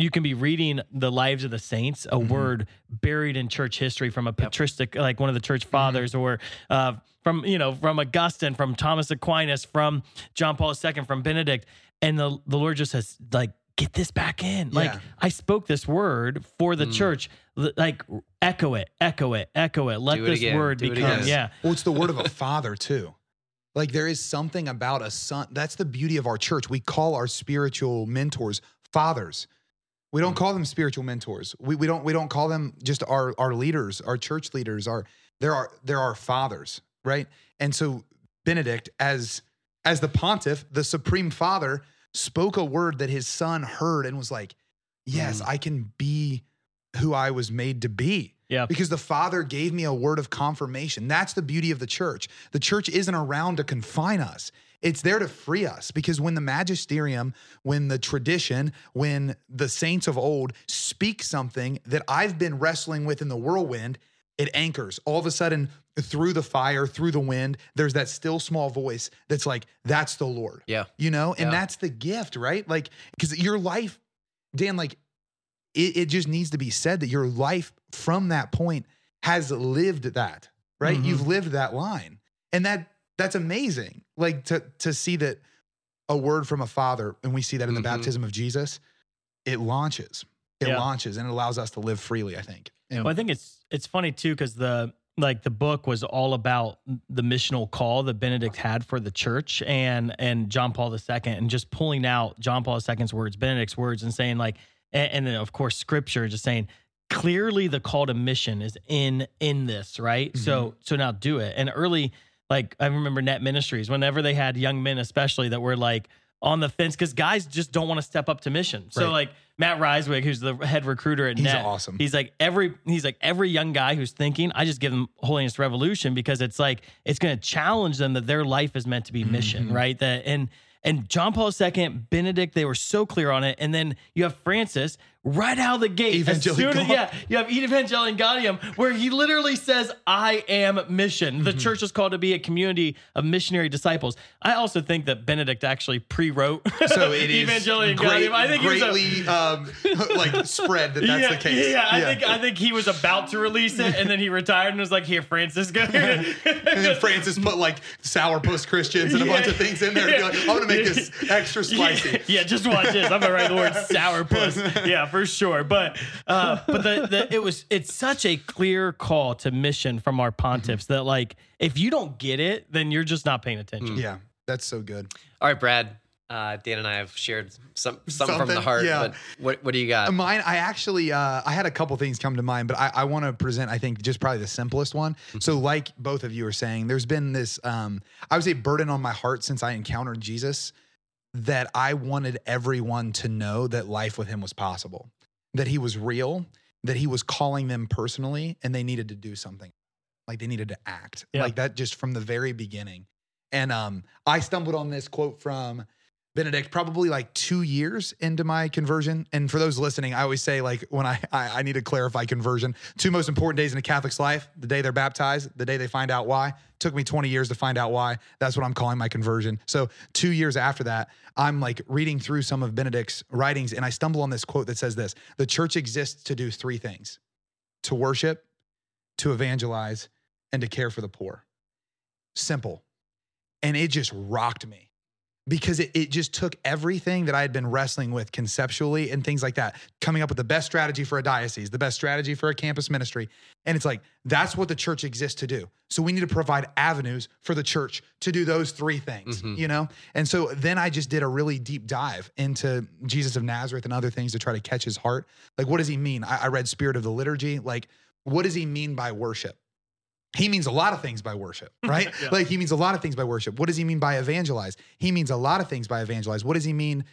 you can be reading the lives of the saints, a Mhm. word buried in church history from a patristic, like one of the church Mm-hmm. fathers, or uh, from you know from Augustine, from Thomas Aquinas, from John Paul II, from Benedict, and the the Lord just says like. Get this back in. Like I spoke this word for the Mm. church. Like echo it, echo it, echo it. Let Do it this again, word do become. again. Yeah, Well, it's the word of a father too. Like there is something about a son. That's the beauty of our church. We call our spiritual mentors fathers. We don't call them spiritual mentors. We, we don't we don't call them just our our leaders, our church leaders. Are there are there are fathers, right? And so Benedict, as as the pontiff, the supreme father, spoke a word that his son heard and was like, "Yes, Mm. I can be who I was made to be." yeah, because the Father gave me a word of confirmation. That's the beauty of the church. The church isn't around to confine us. It's there to free us because when the magisterium, when the tradition, when the saints of old speak something that I've been wrestling with in the whirlwind, it anchors. All of a sudden, through the fire, through the wind, there's that still small voice that's like, that's the Lord. Yeah. You know, and Yeah. that's the gift, right? Like, because your life, Dan, like, it, it just needs to be said that your life from that point has lived that, right? Mhm. You've lived that line. And that that's amazing. Like to to see that a word from a father, and we see that in the Mhm. baptism of Jesus, it launches. It Yeah. launches and it allows us to live freely, I think. And Well, I think it's it's funny too because the like the book was all about the missional call that Benedict had for the church and and John Paul II and just pulling out John Paul II's words, Benedict's words, and saying like, and, and then of course Scripture, just saying clearly the call to mission is in in this right. So so now do it. And early like I remember Net Ministries whenever they had young men especially that were like on the fence because guys just don't want to step up to mission. So Right. like Matt Reiswig, who's the head recruiter at he's Net, awesome. He's like every he's like every young guy who's thinking, I just give them Holiness Revolution because it's like it's going to challenge them that their life is meant to be mission, Mhm. right? That and and John Paul II, Benedict, they were so clear on it. And then you have Francis, right out of the gate. As soon as, yeah, you have Evangelii Gaudium, where he literally says, I am mission. The church is called to be a community of missionary disciples. I also think that Benedict actually pre wrote So it is Evangelii great, Gaudium. I think he was a- um, like spread that that's yeah, the case. Yeah, I think I think he was about to release it, and then he retired and was like, "Here, Francisco. and then Francis put like sourpuss Christians and a bunch of things in there to be like, I'm gonna make this extra spicy. Yeah, yeah, just watch this. I'm gonna write the word sourpuss. Yeah, for sure. But uh, but the, the it was it's such a clear call to mission from our pontiffs that like if you don't get it, then you're just not paying attention. Yeah, that's so good. All right, Brad. Uh, Dan and I have shared some something, from the heart. yeah. But what what do you got? Mine, I actually, uh, I had a couple things come to mind, but I, I want to present, I think, just probably the simplest one. So, like both of you are saying, there's been this, um, I would say, burden on my heart since I encountered Jesus that I wanted everyone to know that life with him was possible, that he was real, that he was calling them personally, and they needed to do something. Like they needed to act. Yeah. Like that just from the very beginning. And um, I stumbled on this quote from Benedict probably like two years into my conversion. And for those listening, I always say like when I, I I need to clarify conversion. Two most important days in a Catholic's life: the day they're baptized, the day they find out why. Took me 20 years to find out why. That's what I'm calling my conversion. So two years after that, I'm like reading through some of Benedict's writings, and I stumble on this quote that says this: "The church exists to do three things: to worship, to evangelize, and to care for the poor." Simple, and it just rocked me because it, it just took everything that I had been wrestling with conceptually and things like that, coming up with the best strategy for a diocese, the best strategy for a campus ministry. And it's like, that's what the church exists to do. So we need to provide avenues for the church to do those three things, Mhm. you know? And so then I just did a really deep dive into Jesus of Nazareth and other things to try to catch his heart. Like, what does he mean? I, I read Spirit of the Liturgy. Like, what does he mean by worship? He means a lot of things by worship, right? Yeah. Like he means a lot of things by worship. What does he mean by evangelize? He means a lot of things by evangelize. What does he mean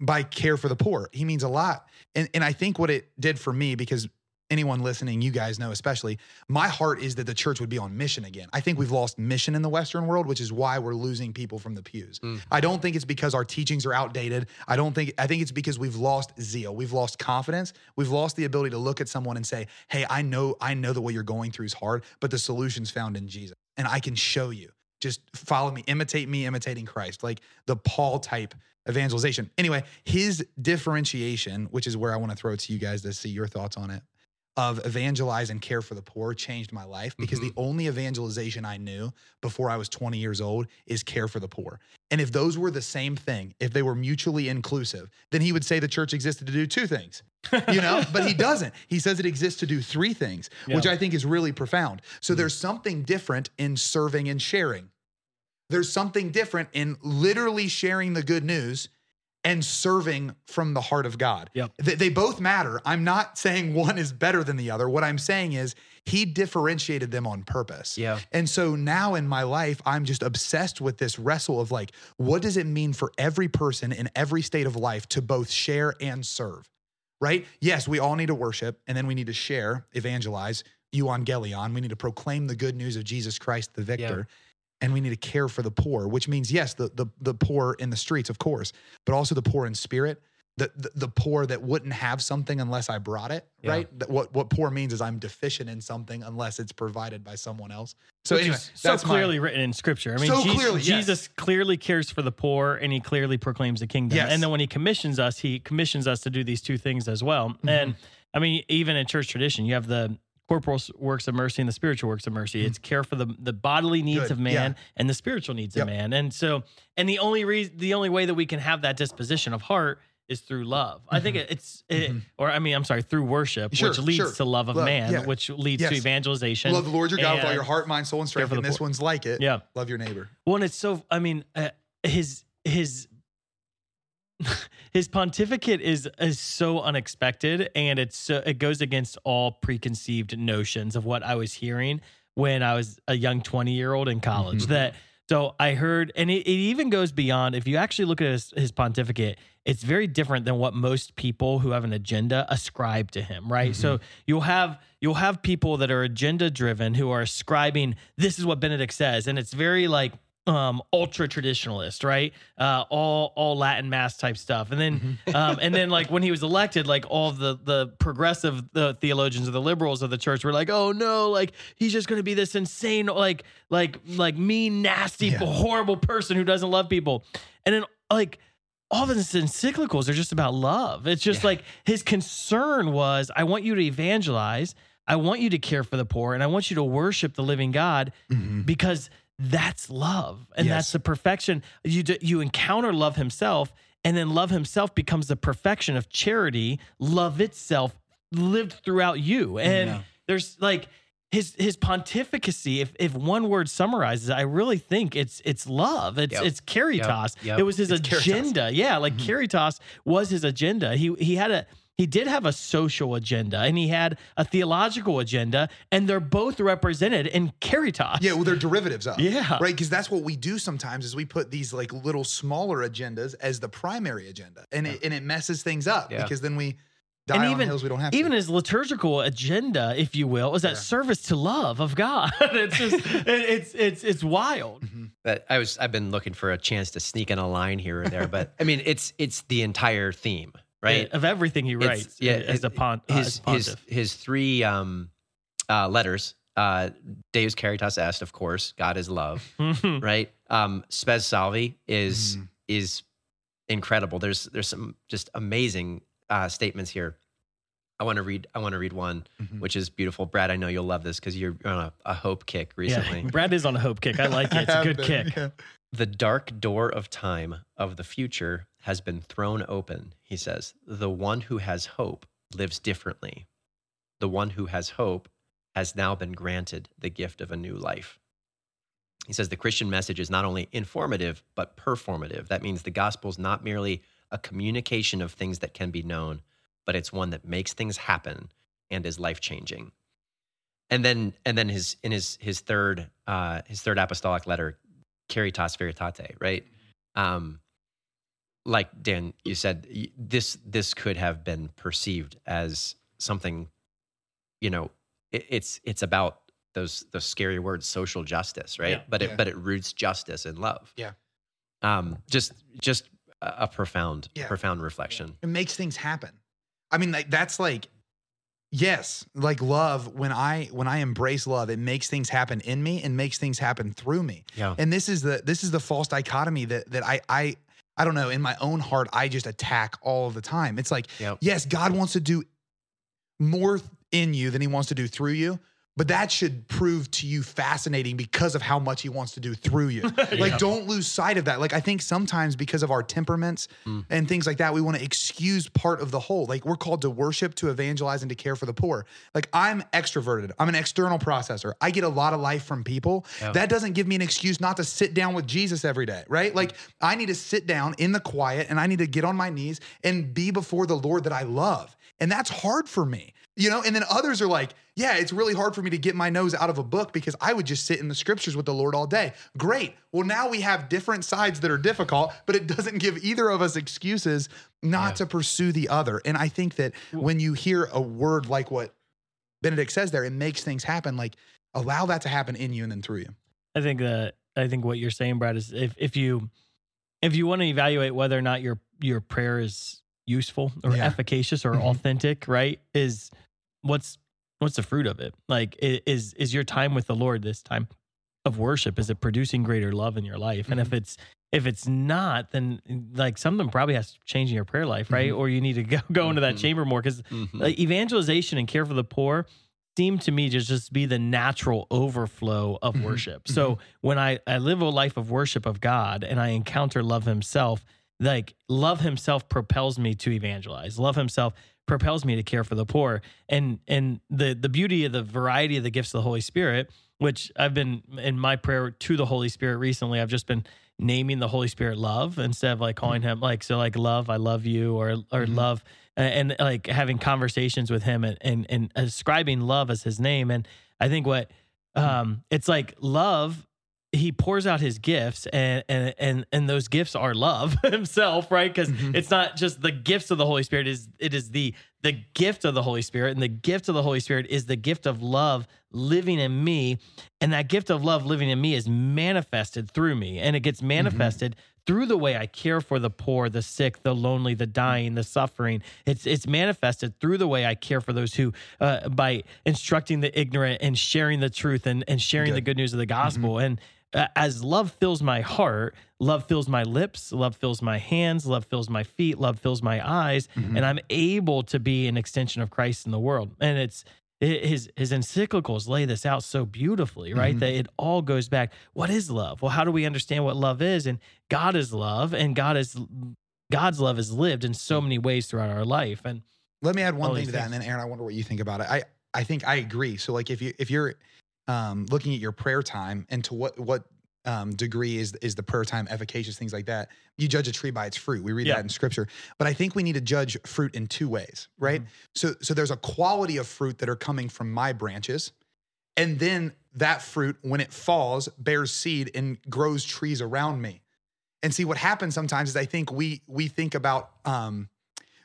by care for the poor? He means a lot. And and I think what it did for me because anyone listening, you guys know especially, my heart is that the church would be on mission again. I think we've lost mission in the western world, which is why we're losing people from the pews. Mm. I don't think it's because our teachings are outdated. I don't think I think it's because we've lost zeal. We've lost confidence. We've lost the ability to look at someone and say, "Hey, I know I know that what you're going through is hard, but the solution's found in Jesus, and I can show you. Just follow me, imitate me, imitating Christ." Like the Paul type evangelization. Anyway, his differentiation, which is where I want to throw it to you guys to see your thoughts on it, of evangelize and care for the poor changed my life because the mm-hmm. only evangelization I knew before I was 20 years old is care for the poor. And if those were the same thing, if they were mutually inclusive, then he would say the church existed to do two things. You know, but he doesn't. He says it exists to do three things, which I think is really profound. So mm-hmm. there's something different in serving and sharing. There's something different in literally sharing the good news and serving from the heart of God. Yep. They, they both matter. I'm not saying one is better than the other. What I'm saying is he differentiated them on purpose. Yeah. And so now in my life, I'm just obsessed with this wrestle of like, what does it mean for every person in every state of life to both share and serve? Right? Yes, we all need to worship and then we need to share, evangelize, euangelion. We need to proclaim the good news of Jesus Christ, the victor. And we need to care for the poor, which means, yes, the, the, the poor in the streets, of course, but also the poor in spirit, the, the, the poor that wouldn't have something unless I brought it, Yeah. right? That what, what poor means is I'm deficient in something unless it's provided by someone else. So Which anyway, so that's my- clearly written in scripture. I mean, So Je- clearly, yes. Jesus clearly cares for the poor and he clearly proclaims the kingdom. Yes. And then when he commissions us, he commissions us to do these two things as well. Mm-hmm. And I mean, even in church tradition, you have the corporal works of mercy and the spiritual works of mercy. It's care for the the bodily needs Mm-hmm. Good, of man yeah. and the spiritual needs Yep. of man. And so, and the only reason, the only way that we can have that disposition of heart is through love. I think it, it's, it, or I mean, I'm sorry, through worship, Mm-hmm. Sure, which leads sure. to love of Love, man, yeah. which leads to evangelization. Love the Lord your God with all your heart, mind, soul, and strength. And this poor. one's like it. Yeah. Love your neighbor. Well, and it's so. I mean, uh, his his his pontificate is is so unexpected, and it's so, it goes against all preconceived notions of what I was hearing when I was a young twenty year old in college. Mhm. That so I heard, and it, it even goes beyond. If you actually look at his, his pontificate, it's very different than what most people who have an agenda ascribe to him. Right. So you'll have you'll have people that are agenda driven who are ascribing this is what Benedict says, and it's very like um ultra traditionalist right uh all all latin mass type stuff and then Mhm. um and then like when he was elected like all the the progressive the theologians or the liberals of the church were like oh no like he's just going to be this insane like like like mean nasty Yeah. horrible person who doesn't love people and then like all of his encyclicals are just about love it's just Yeah. like his concern was i want you to evangelize i want you to care for the poor and i want you to worship the living god Mhm. because that's love and Yes. that's the perfection you d- you encounter love himself and then love himself becomes the perfection of charity love itself lived throughout you and Yeah. there's like his his pontificacy if if one word summarizes it, i really think it's it's love it's Yep. it's caritas Yep. it was his It's caritas. agenda yeah like Mhm. caritas was his agenda he he had a he did have a social agenda and he had a theological agenda and they're both represented in caritas Yeah, well, they're derivatives of. Yeah. Right. Because that's what we do sometimes is we put these like little smaller agendas as the primary agenda. And it and it messes things up Yeah. because then we die And on even- hills we don't have even to. his liturgical agenda, if you will, is that Yeah. service to love of God. it's just it, it's it's it's wild. Mhm. But I was I've been looking for a chance to sneak in a line here or there, but I mean it's it's the entire theme, right? Of everything he It's- writes yeah, as a it- pon- uh, his as his pontiff. his three um uh letters, uh Deus Caritas Est, of course, God is love, Mhm. right? Um Spes Salvi is Mhm. is incredible. There's there's some just amazing uh statements here. I want to read I want to read one Mhm. which is beautiful. Brad, I know you'll love this because you're on a, a hope kick yeah, recently. Brad is on a hope kick. I like it. It's a good been, kick. yeah. The dark door of time of the future has been thrown open, he says. The one who has hope lives differently. The one who has hope has now been granted the gift of a new life. He says the Christian message is not only informative, but performative. That means the gospel is not merely a communication of things that can be known, but it's one that makes things happen and is life changing. And then, and then his in his his third uh, his third apostolic letter, Caritas Veritate, right? Um, like Dan, you said, this this could have been perceived as something, you know, it, it's it's about those those scary words, social justice, right? Yeah. but it Yeah. but it roots justice in love. Yeah. Um, just just a, profound Yeah. profound reflection. It makes things happen. I mean, like that's like yes, like love. When I when I embrace love, it makes things happen in me and makes things happen through me. Yeah. And this is the this is the false dichotomy that that I I I don't know in my own heart I just attack all of the time. It's like Yep. yes, God wants to do more in you than he wants to do through you. But that should prove to you fascinating because of how much he wants to do through you. Like, Yeah. don't lose sight of that. Like, I think sometimes because of our temperaments Mm. and things like that, we want to excuse part of the whole. Like, we're called to worship, to evangelize, and to care for the poor. Like, I'm extroverted. I'm an external processor. I get a lot of life from people. Yeah. That doesn't give me an excuse not to sit down with Jesus every day, right? Like, I need to sit down in the quiet and I need to get on my knees and be before the Lord that I love. And that's hard for me, you know? And then others are like, yeah, it's really hard for me to get my nose out of a book because I would just sit in the scriptures with the Lord all day. Great. Well, now we have different sides that are difficult, but it doesn't give either of us excuses not Yeah. to pursue the other. And I think that when you hear a word like what Benedict says there, it makes things happen. Like allow that to happen in you and then through you. I think that I think what you're saying, Brad, is if if you if you want to evaluate whether or not your your prayer is useful or Yeah. efficacious or Mhm. authentic, right? Is what's what's the fruit of it? Like is is your time with the Lord this time of worship is it producing greater love in your life? And if it's if it's not, then like something probably has to change in your prayer life, right? Mhm. Or you need to go go into that Mhm. chamber more because Mhm. like evangelization and care for the poor seem to me to just be the natural overflow of Mhm. worship. So when I, I live a life of worship of God and I encounter love himself, like love himself propels me to evangelize. Love himself propels me to care for the poor. And and the the beauty of the variety of the gifts of the Holy Spirit, which I've been in my prayer to the Holy Spirit recently, I've just been naming the Holy Spirit love instead of like calling him like so like love, I love you or or Mhm. love and, and like having conversations with him and, and and ascribing love as his name. And I think what um it's like love he pours out his gifts and and and and those gifts are love himself right because Mhm. it's not just the gifts of the holy spirit is it is the the gift of the holy spirit and the gift of the holy spirit is the gift of love living in me and that gift of love living in me is manifested through me and it gets manifested through the way I care for the poor, the sick, the lonely, the dying, the suffering. It's it's manifested through the way I care for those who, uh, by instructing the ignorant and sharing the truth and and sharing the Good. good news of the gospel. And uh, as love fills my heart, love fills my lips, love fills my hands, love fills my feet, love fills my eyes, Mhm. and I'm able to be an extension of Christ in the world. And it's it- his his encyclicals lay this out so beautifully, right? Mhm. That it all goes back. What is love? Well, how do we understand what love is? And God is love, and God is God's love is lived in so many ways throughout our life. And Let me add one thing to that, and then Aaron, I wonder what you think about it. I I think I agree. So like if you if you're um, looking at your prayer time and to what what um, degree is is the prayer time efficacious, things like that, you judge a tree by its fruit. We read Yeah. that in scripture, but I think we need to judge fruit in two ways, right? So so there's a quality of fruit that are coming from my branches, and then that fruit when it falls bears seed and grows trees around me. And see what happens sometimes is I think we we think about um,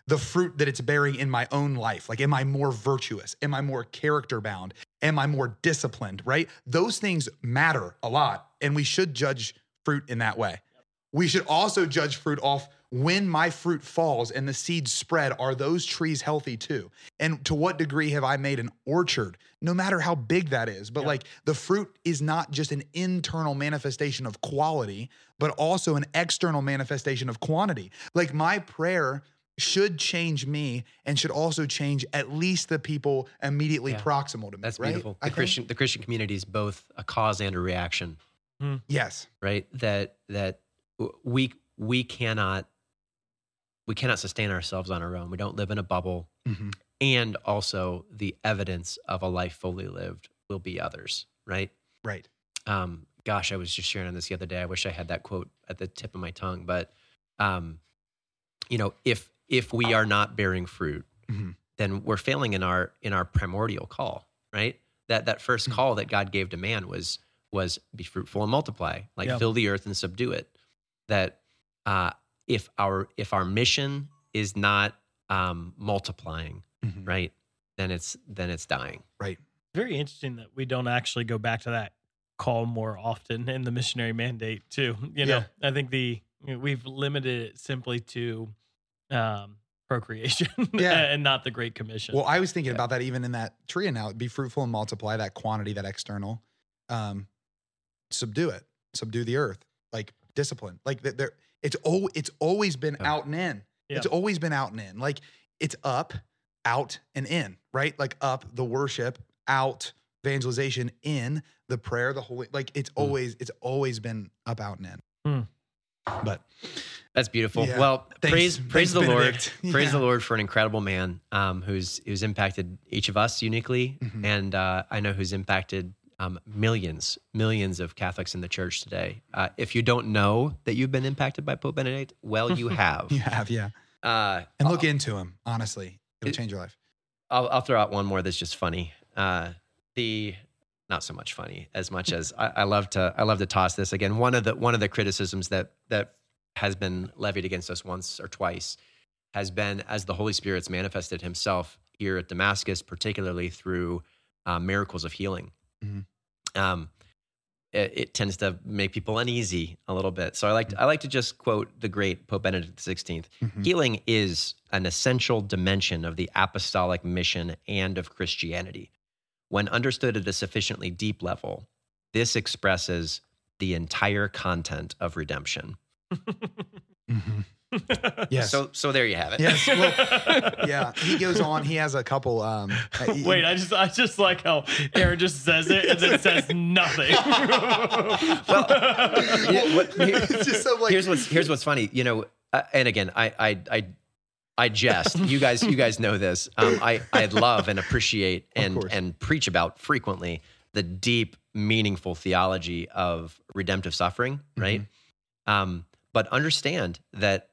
the fruit that it's bearing in my own life. Like, am I more virtuous? Am I more character bound? Am I more disciplined? Right? Those things matter a lot, and we should judge fruit in that way. We should also judge fruit off when my fruit falls and the seeds spread. Are those trees healthy too? And to what degree have I made an orchard? No matter how big that is, but Yeah. like the fruit is not just an internal manifestation of quality, but also an external manifestation of quantity. Like my prayer should change me and should also change at least the people immediately Yeah. proximal to me. That's right? beautiful. I The think? Christian the Christian community is both a cause and a reaction, Yes. right? That that we we cannot we cannot sustain ourselves on our own. We don't live in a bubble. Mhm. And also the evidence of a life fully lived will be others, right? Right. um, gosh, I was just sharing on this the other day. I wish I had that quote at the tip of my tongue, but um, you know, if if we are not bearing fruit, Mhm. then we're failing in our in our primordial call, right? That that first Mhm. call that God gave to man was was be fruitful and multiply, like Yeah. fill the earth and subdue it. That uh, if our if our mission is not um, multiplying, Mhm. right, then it's then it's dying. Right. very interesting that we don't actually go back to that call more often in the missionary mandate too. You know, I think the we've limited it simply to um, procreation Yeah. and not the Great Commission. Well, I was thinking Yeah. about that even in that tree And now. Be fruitful and multiply that quantity, that external. Um, subdue it, subdue the earth, like discipline. Like that there it's oh it's always been Yeah. out and in. Yeah. It's always been out and in. Like it's up, out, and in, right? Like up the worship, out evangelization, in the prayer, the holy like it's always it's always been up, out, and in. Hmm. But That's beautiful. Yeah. Well, Thanks- praise thanks, praise the Benedict. Lord. Praise the Lord for an incredible man um, who's who's impacted each of us uniquely, Mhm. and uh, I know who's impacted um, millions millions of Catholics in the church today. Uh, if you don't know that you've been impacted by Pope Benedict, well, you have. you have, yeah. uh, And look into him, honestly. It'll It- change your life. I'll, I'll throw out one more that's just funny. Uh, the not so much funny as much as I, I love to I love to toss this again. One of the one of the criticisms that that has been levied against us once or twice has been as the Holy Spirit's manifested Himself here at Damascus, particularly through uh, miracles of healing. Mhm. Um, it, it tends to make people uneasy a little bit. So I like to, I like to just quote the great Pope Benedict XVI. Mhm. Healing is an essential dimension of the apostolic mission and of Christianity. When understood at a sufficiently deep level, this expresses the entire content of redemption. Mhm. Yes. So, so there you have it. Yes. Well, yeah. He goes on. He has a couple. Um, uh, he- Wait, I just I just like how Aaron just says it and then says nothing. Well, yeah, what- here- it's just so like. here's what's here's what's funny. You know, uh, and again, I I I I jest. You guys you guys know this. Um, I I love and appreciate and and preach about frequently the deep, meaningful theology of redemptive suffering. Right. Mm-hmm. Um, but understand that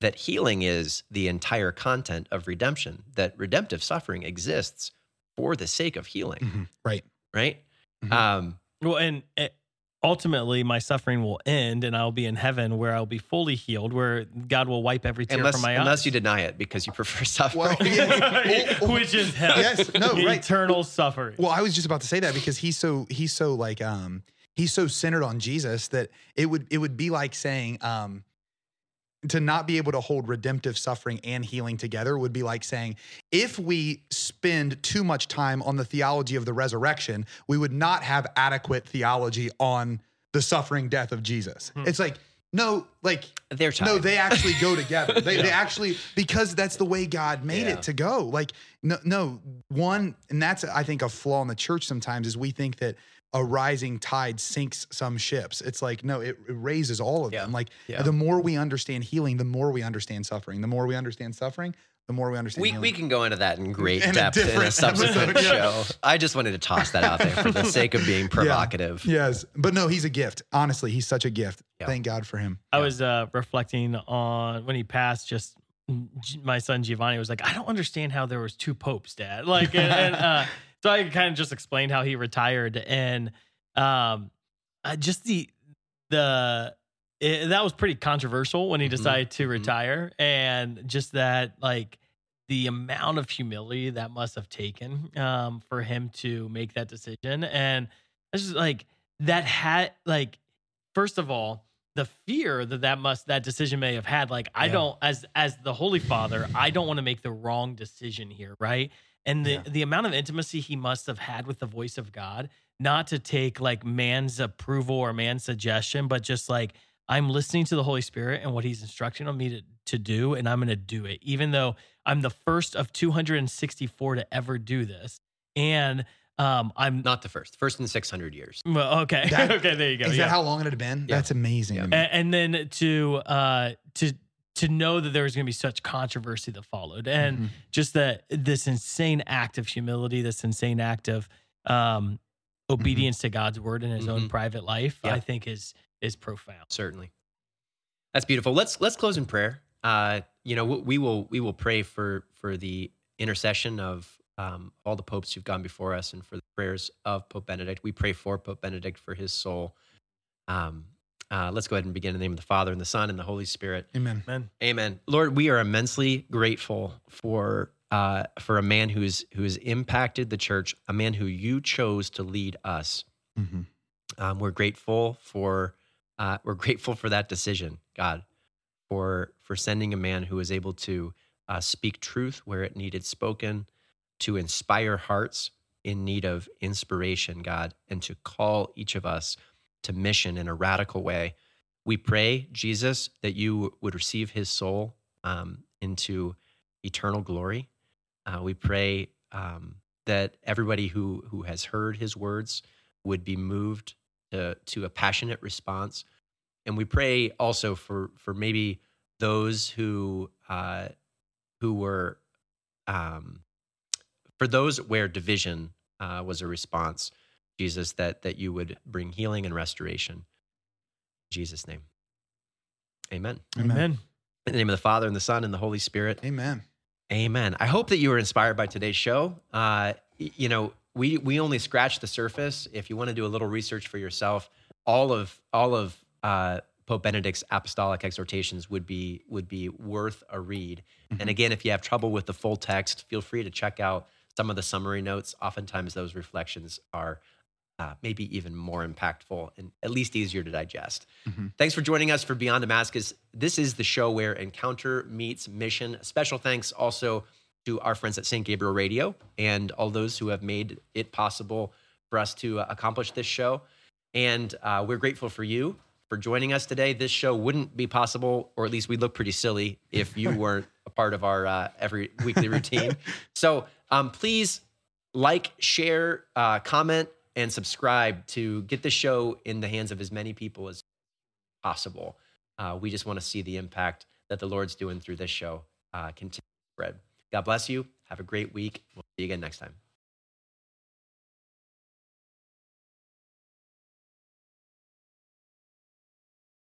that healing is the entire content of redemption. That redemptive suffering exists for the sake of healing. Mhm. Right. Right. Mhm. Um, well, and ultimately my suffering will end and I'll be in heaven where I'll be fully healed, where God will wipe every tear unless from my eyes. unless you deny it because you prefer suffering. Well, yeah. Which is hell. Yes, no, right. Eternal suffering. Well, I was just about to say that because he's so he's so like um he's so centered on Jesus that it would it would be like saying um to not be able to hold redemptive suffering and healing together would be like saying if we spend too much time on the theology of the resurrection, we would not have adequate theology on the suffering death of Jesus. Hmm. It's like no, like They're tied. no, they actually go together. They, they actually because that's the way God made Yeah. it to go. Like no, no one, and that's I think a flaw in the church sometimes is we think that a rising tide sinks some ships. It's like no, it, it raises all of Yeah. them. Like Yeah. the more we understand healing, the more we understand suffering. The more we understand suffering, the more we understand. we, healing. we can go into that in great In a depth in a subsequent episode, yeah. show. I just wanted to toss that out there for the sake of being provocative. yes, but no, he's a gift. Honestly, he's such a gift. Yeah. Thank God for him. I Yeah. was uh, reflecting on when he passed. Just my son Giovanni was like, "I don't understand how there was two popes, Dad." Like, and, and, uh, so I kind of just explained how he retired, and um, uh, just the the it, that was pretty controversial when he Mhm, decided to mhm. retire, and just that like the amount of humility that must have taken um, for him to make that decision, and it's just like that had like first of all the fear that that must that decision may have had like i don't as as the holy father i don't want to make the wrong decision here right and the Yeah. the amount of intimacy he must have had with the voice of god not to take like man's approval or man's suggestion but just like i'm listening to the holy spirit and what he's instructing on me to, to do and i'm going to do it even though i'm the first of 264 to ever do this and um i'm Not the first. First in 600 years. well, okay That- okay there you go Is yeah. that how long it had been? Yeah. That's amazing. Yeah. to me. A- and, then to uh to to know that there was going to be such controversy that followed and Mhm. just that this insane act of humility this insane act of um obedience to god's word in his own Mhm. private life Yeah. i think is is profound Certainly. That's beautiful. Let's let's close in prayer. Uh, you know, we, we will we will pray for for the intercession of um, all the popes who've gone before us, and for the prayers of Pope Benedict. We pray for Pope Benedict for his soul. Um, uh, let's go ahead and begin in the name of the Father and the Son and the Holy Spirit. Amen. Amen. Amen. Lord, we are immensely grateful for uh, for a man who's who has impacted the church, a man who you chose to lead us. Mhm. Um, we're grateful for uh, we're grateful for that decision, God, for for sending a man who was able to uh, speak truth where it needed spoken, to inspire hearts in need of inspiration, God, and to call each of us to mission in a radical way. We pray, Jesus, that you would receive his soul um, into eternal glory. Uh, we pray um, that everybody who who has heard his words would be moved to, to a passionate response. And we pray also for for maybe those who uh, who were um, for those where division uh, was a response, Jesus, that that you would bring healing and restoration. In Jesus' name. Amen. Amen. amen In the name of the Father and the Son and the Holy Spirit. Amen. Amen. I hope that you were inspired by today's show. Uh, you know, we we only scratched the surface. If you want to do a little research for yourself, all of all of uh, Pope Benedict's apostolic exhortations would be would be worth a read. And Mhm. again, if you have trouble with the full text, feel free to check out some of the summary notes. Oftentimes, those reflections are uh, maybe even more impactful and at least easier to digest. Mhm. Thanks for joining us for Beyond Damascus. This is the show where encounter meets mission. Special thanks also to our friends at St. Gabriel Radio and all those who have made it possible for us to uh, accomplish this show. And uh, we're grateful for you for joining us today. This show wouldn't be possible, or at least we'd look pretty silly if you weren't a part of our uh, every weekly routine. So um, please like, share, uh, comment, and subscribe to get the show in the hands of as many people as possible. Uh, we just want to see the impact that the Lord's doing through this show uh, continue to spread. God bless you. Have a great week. We'll see you again next time.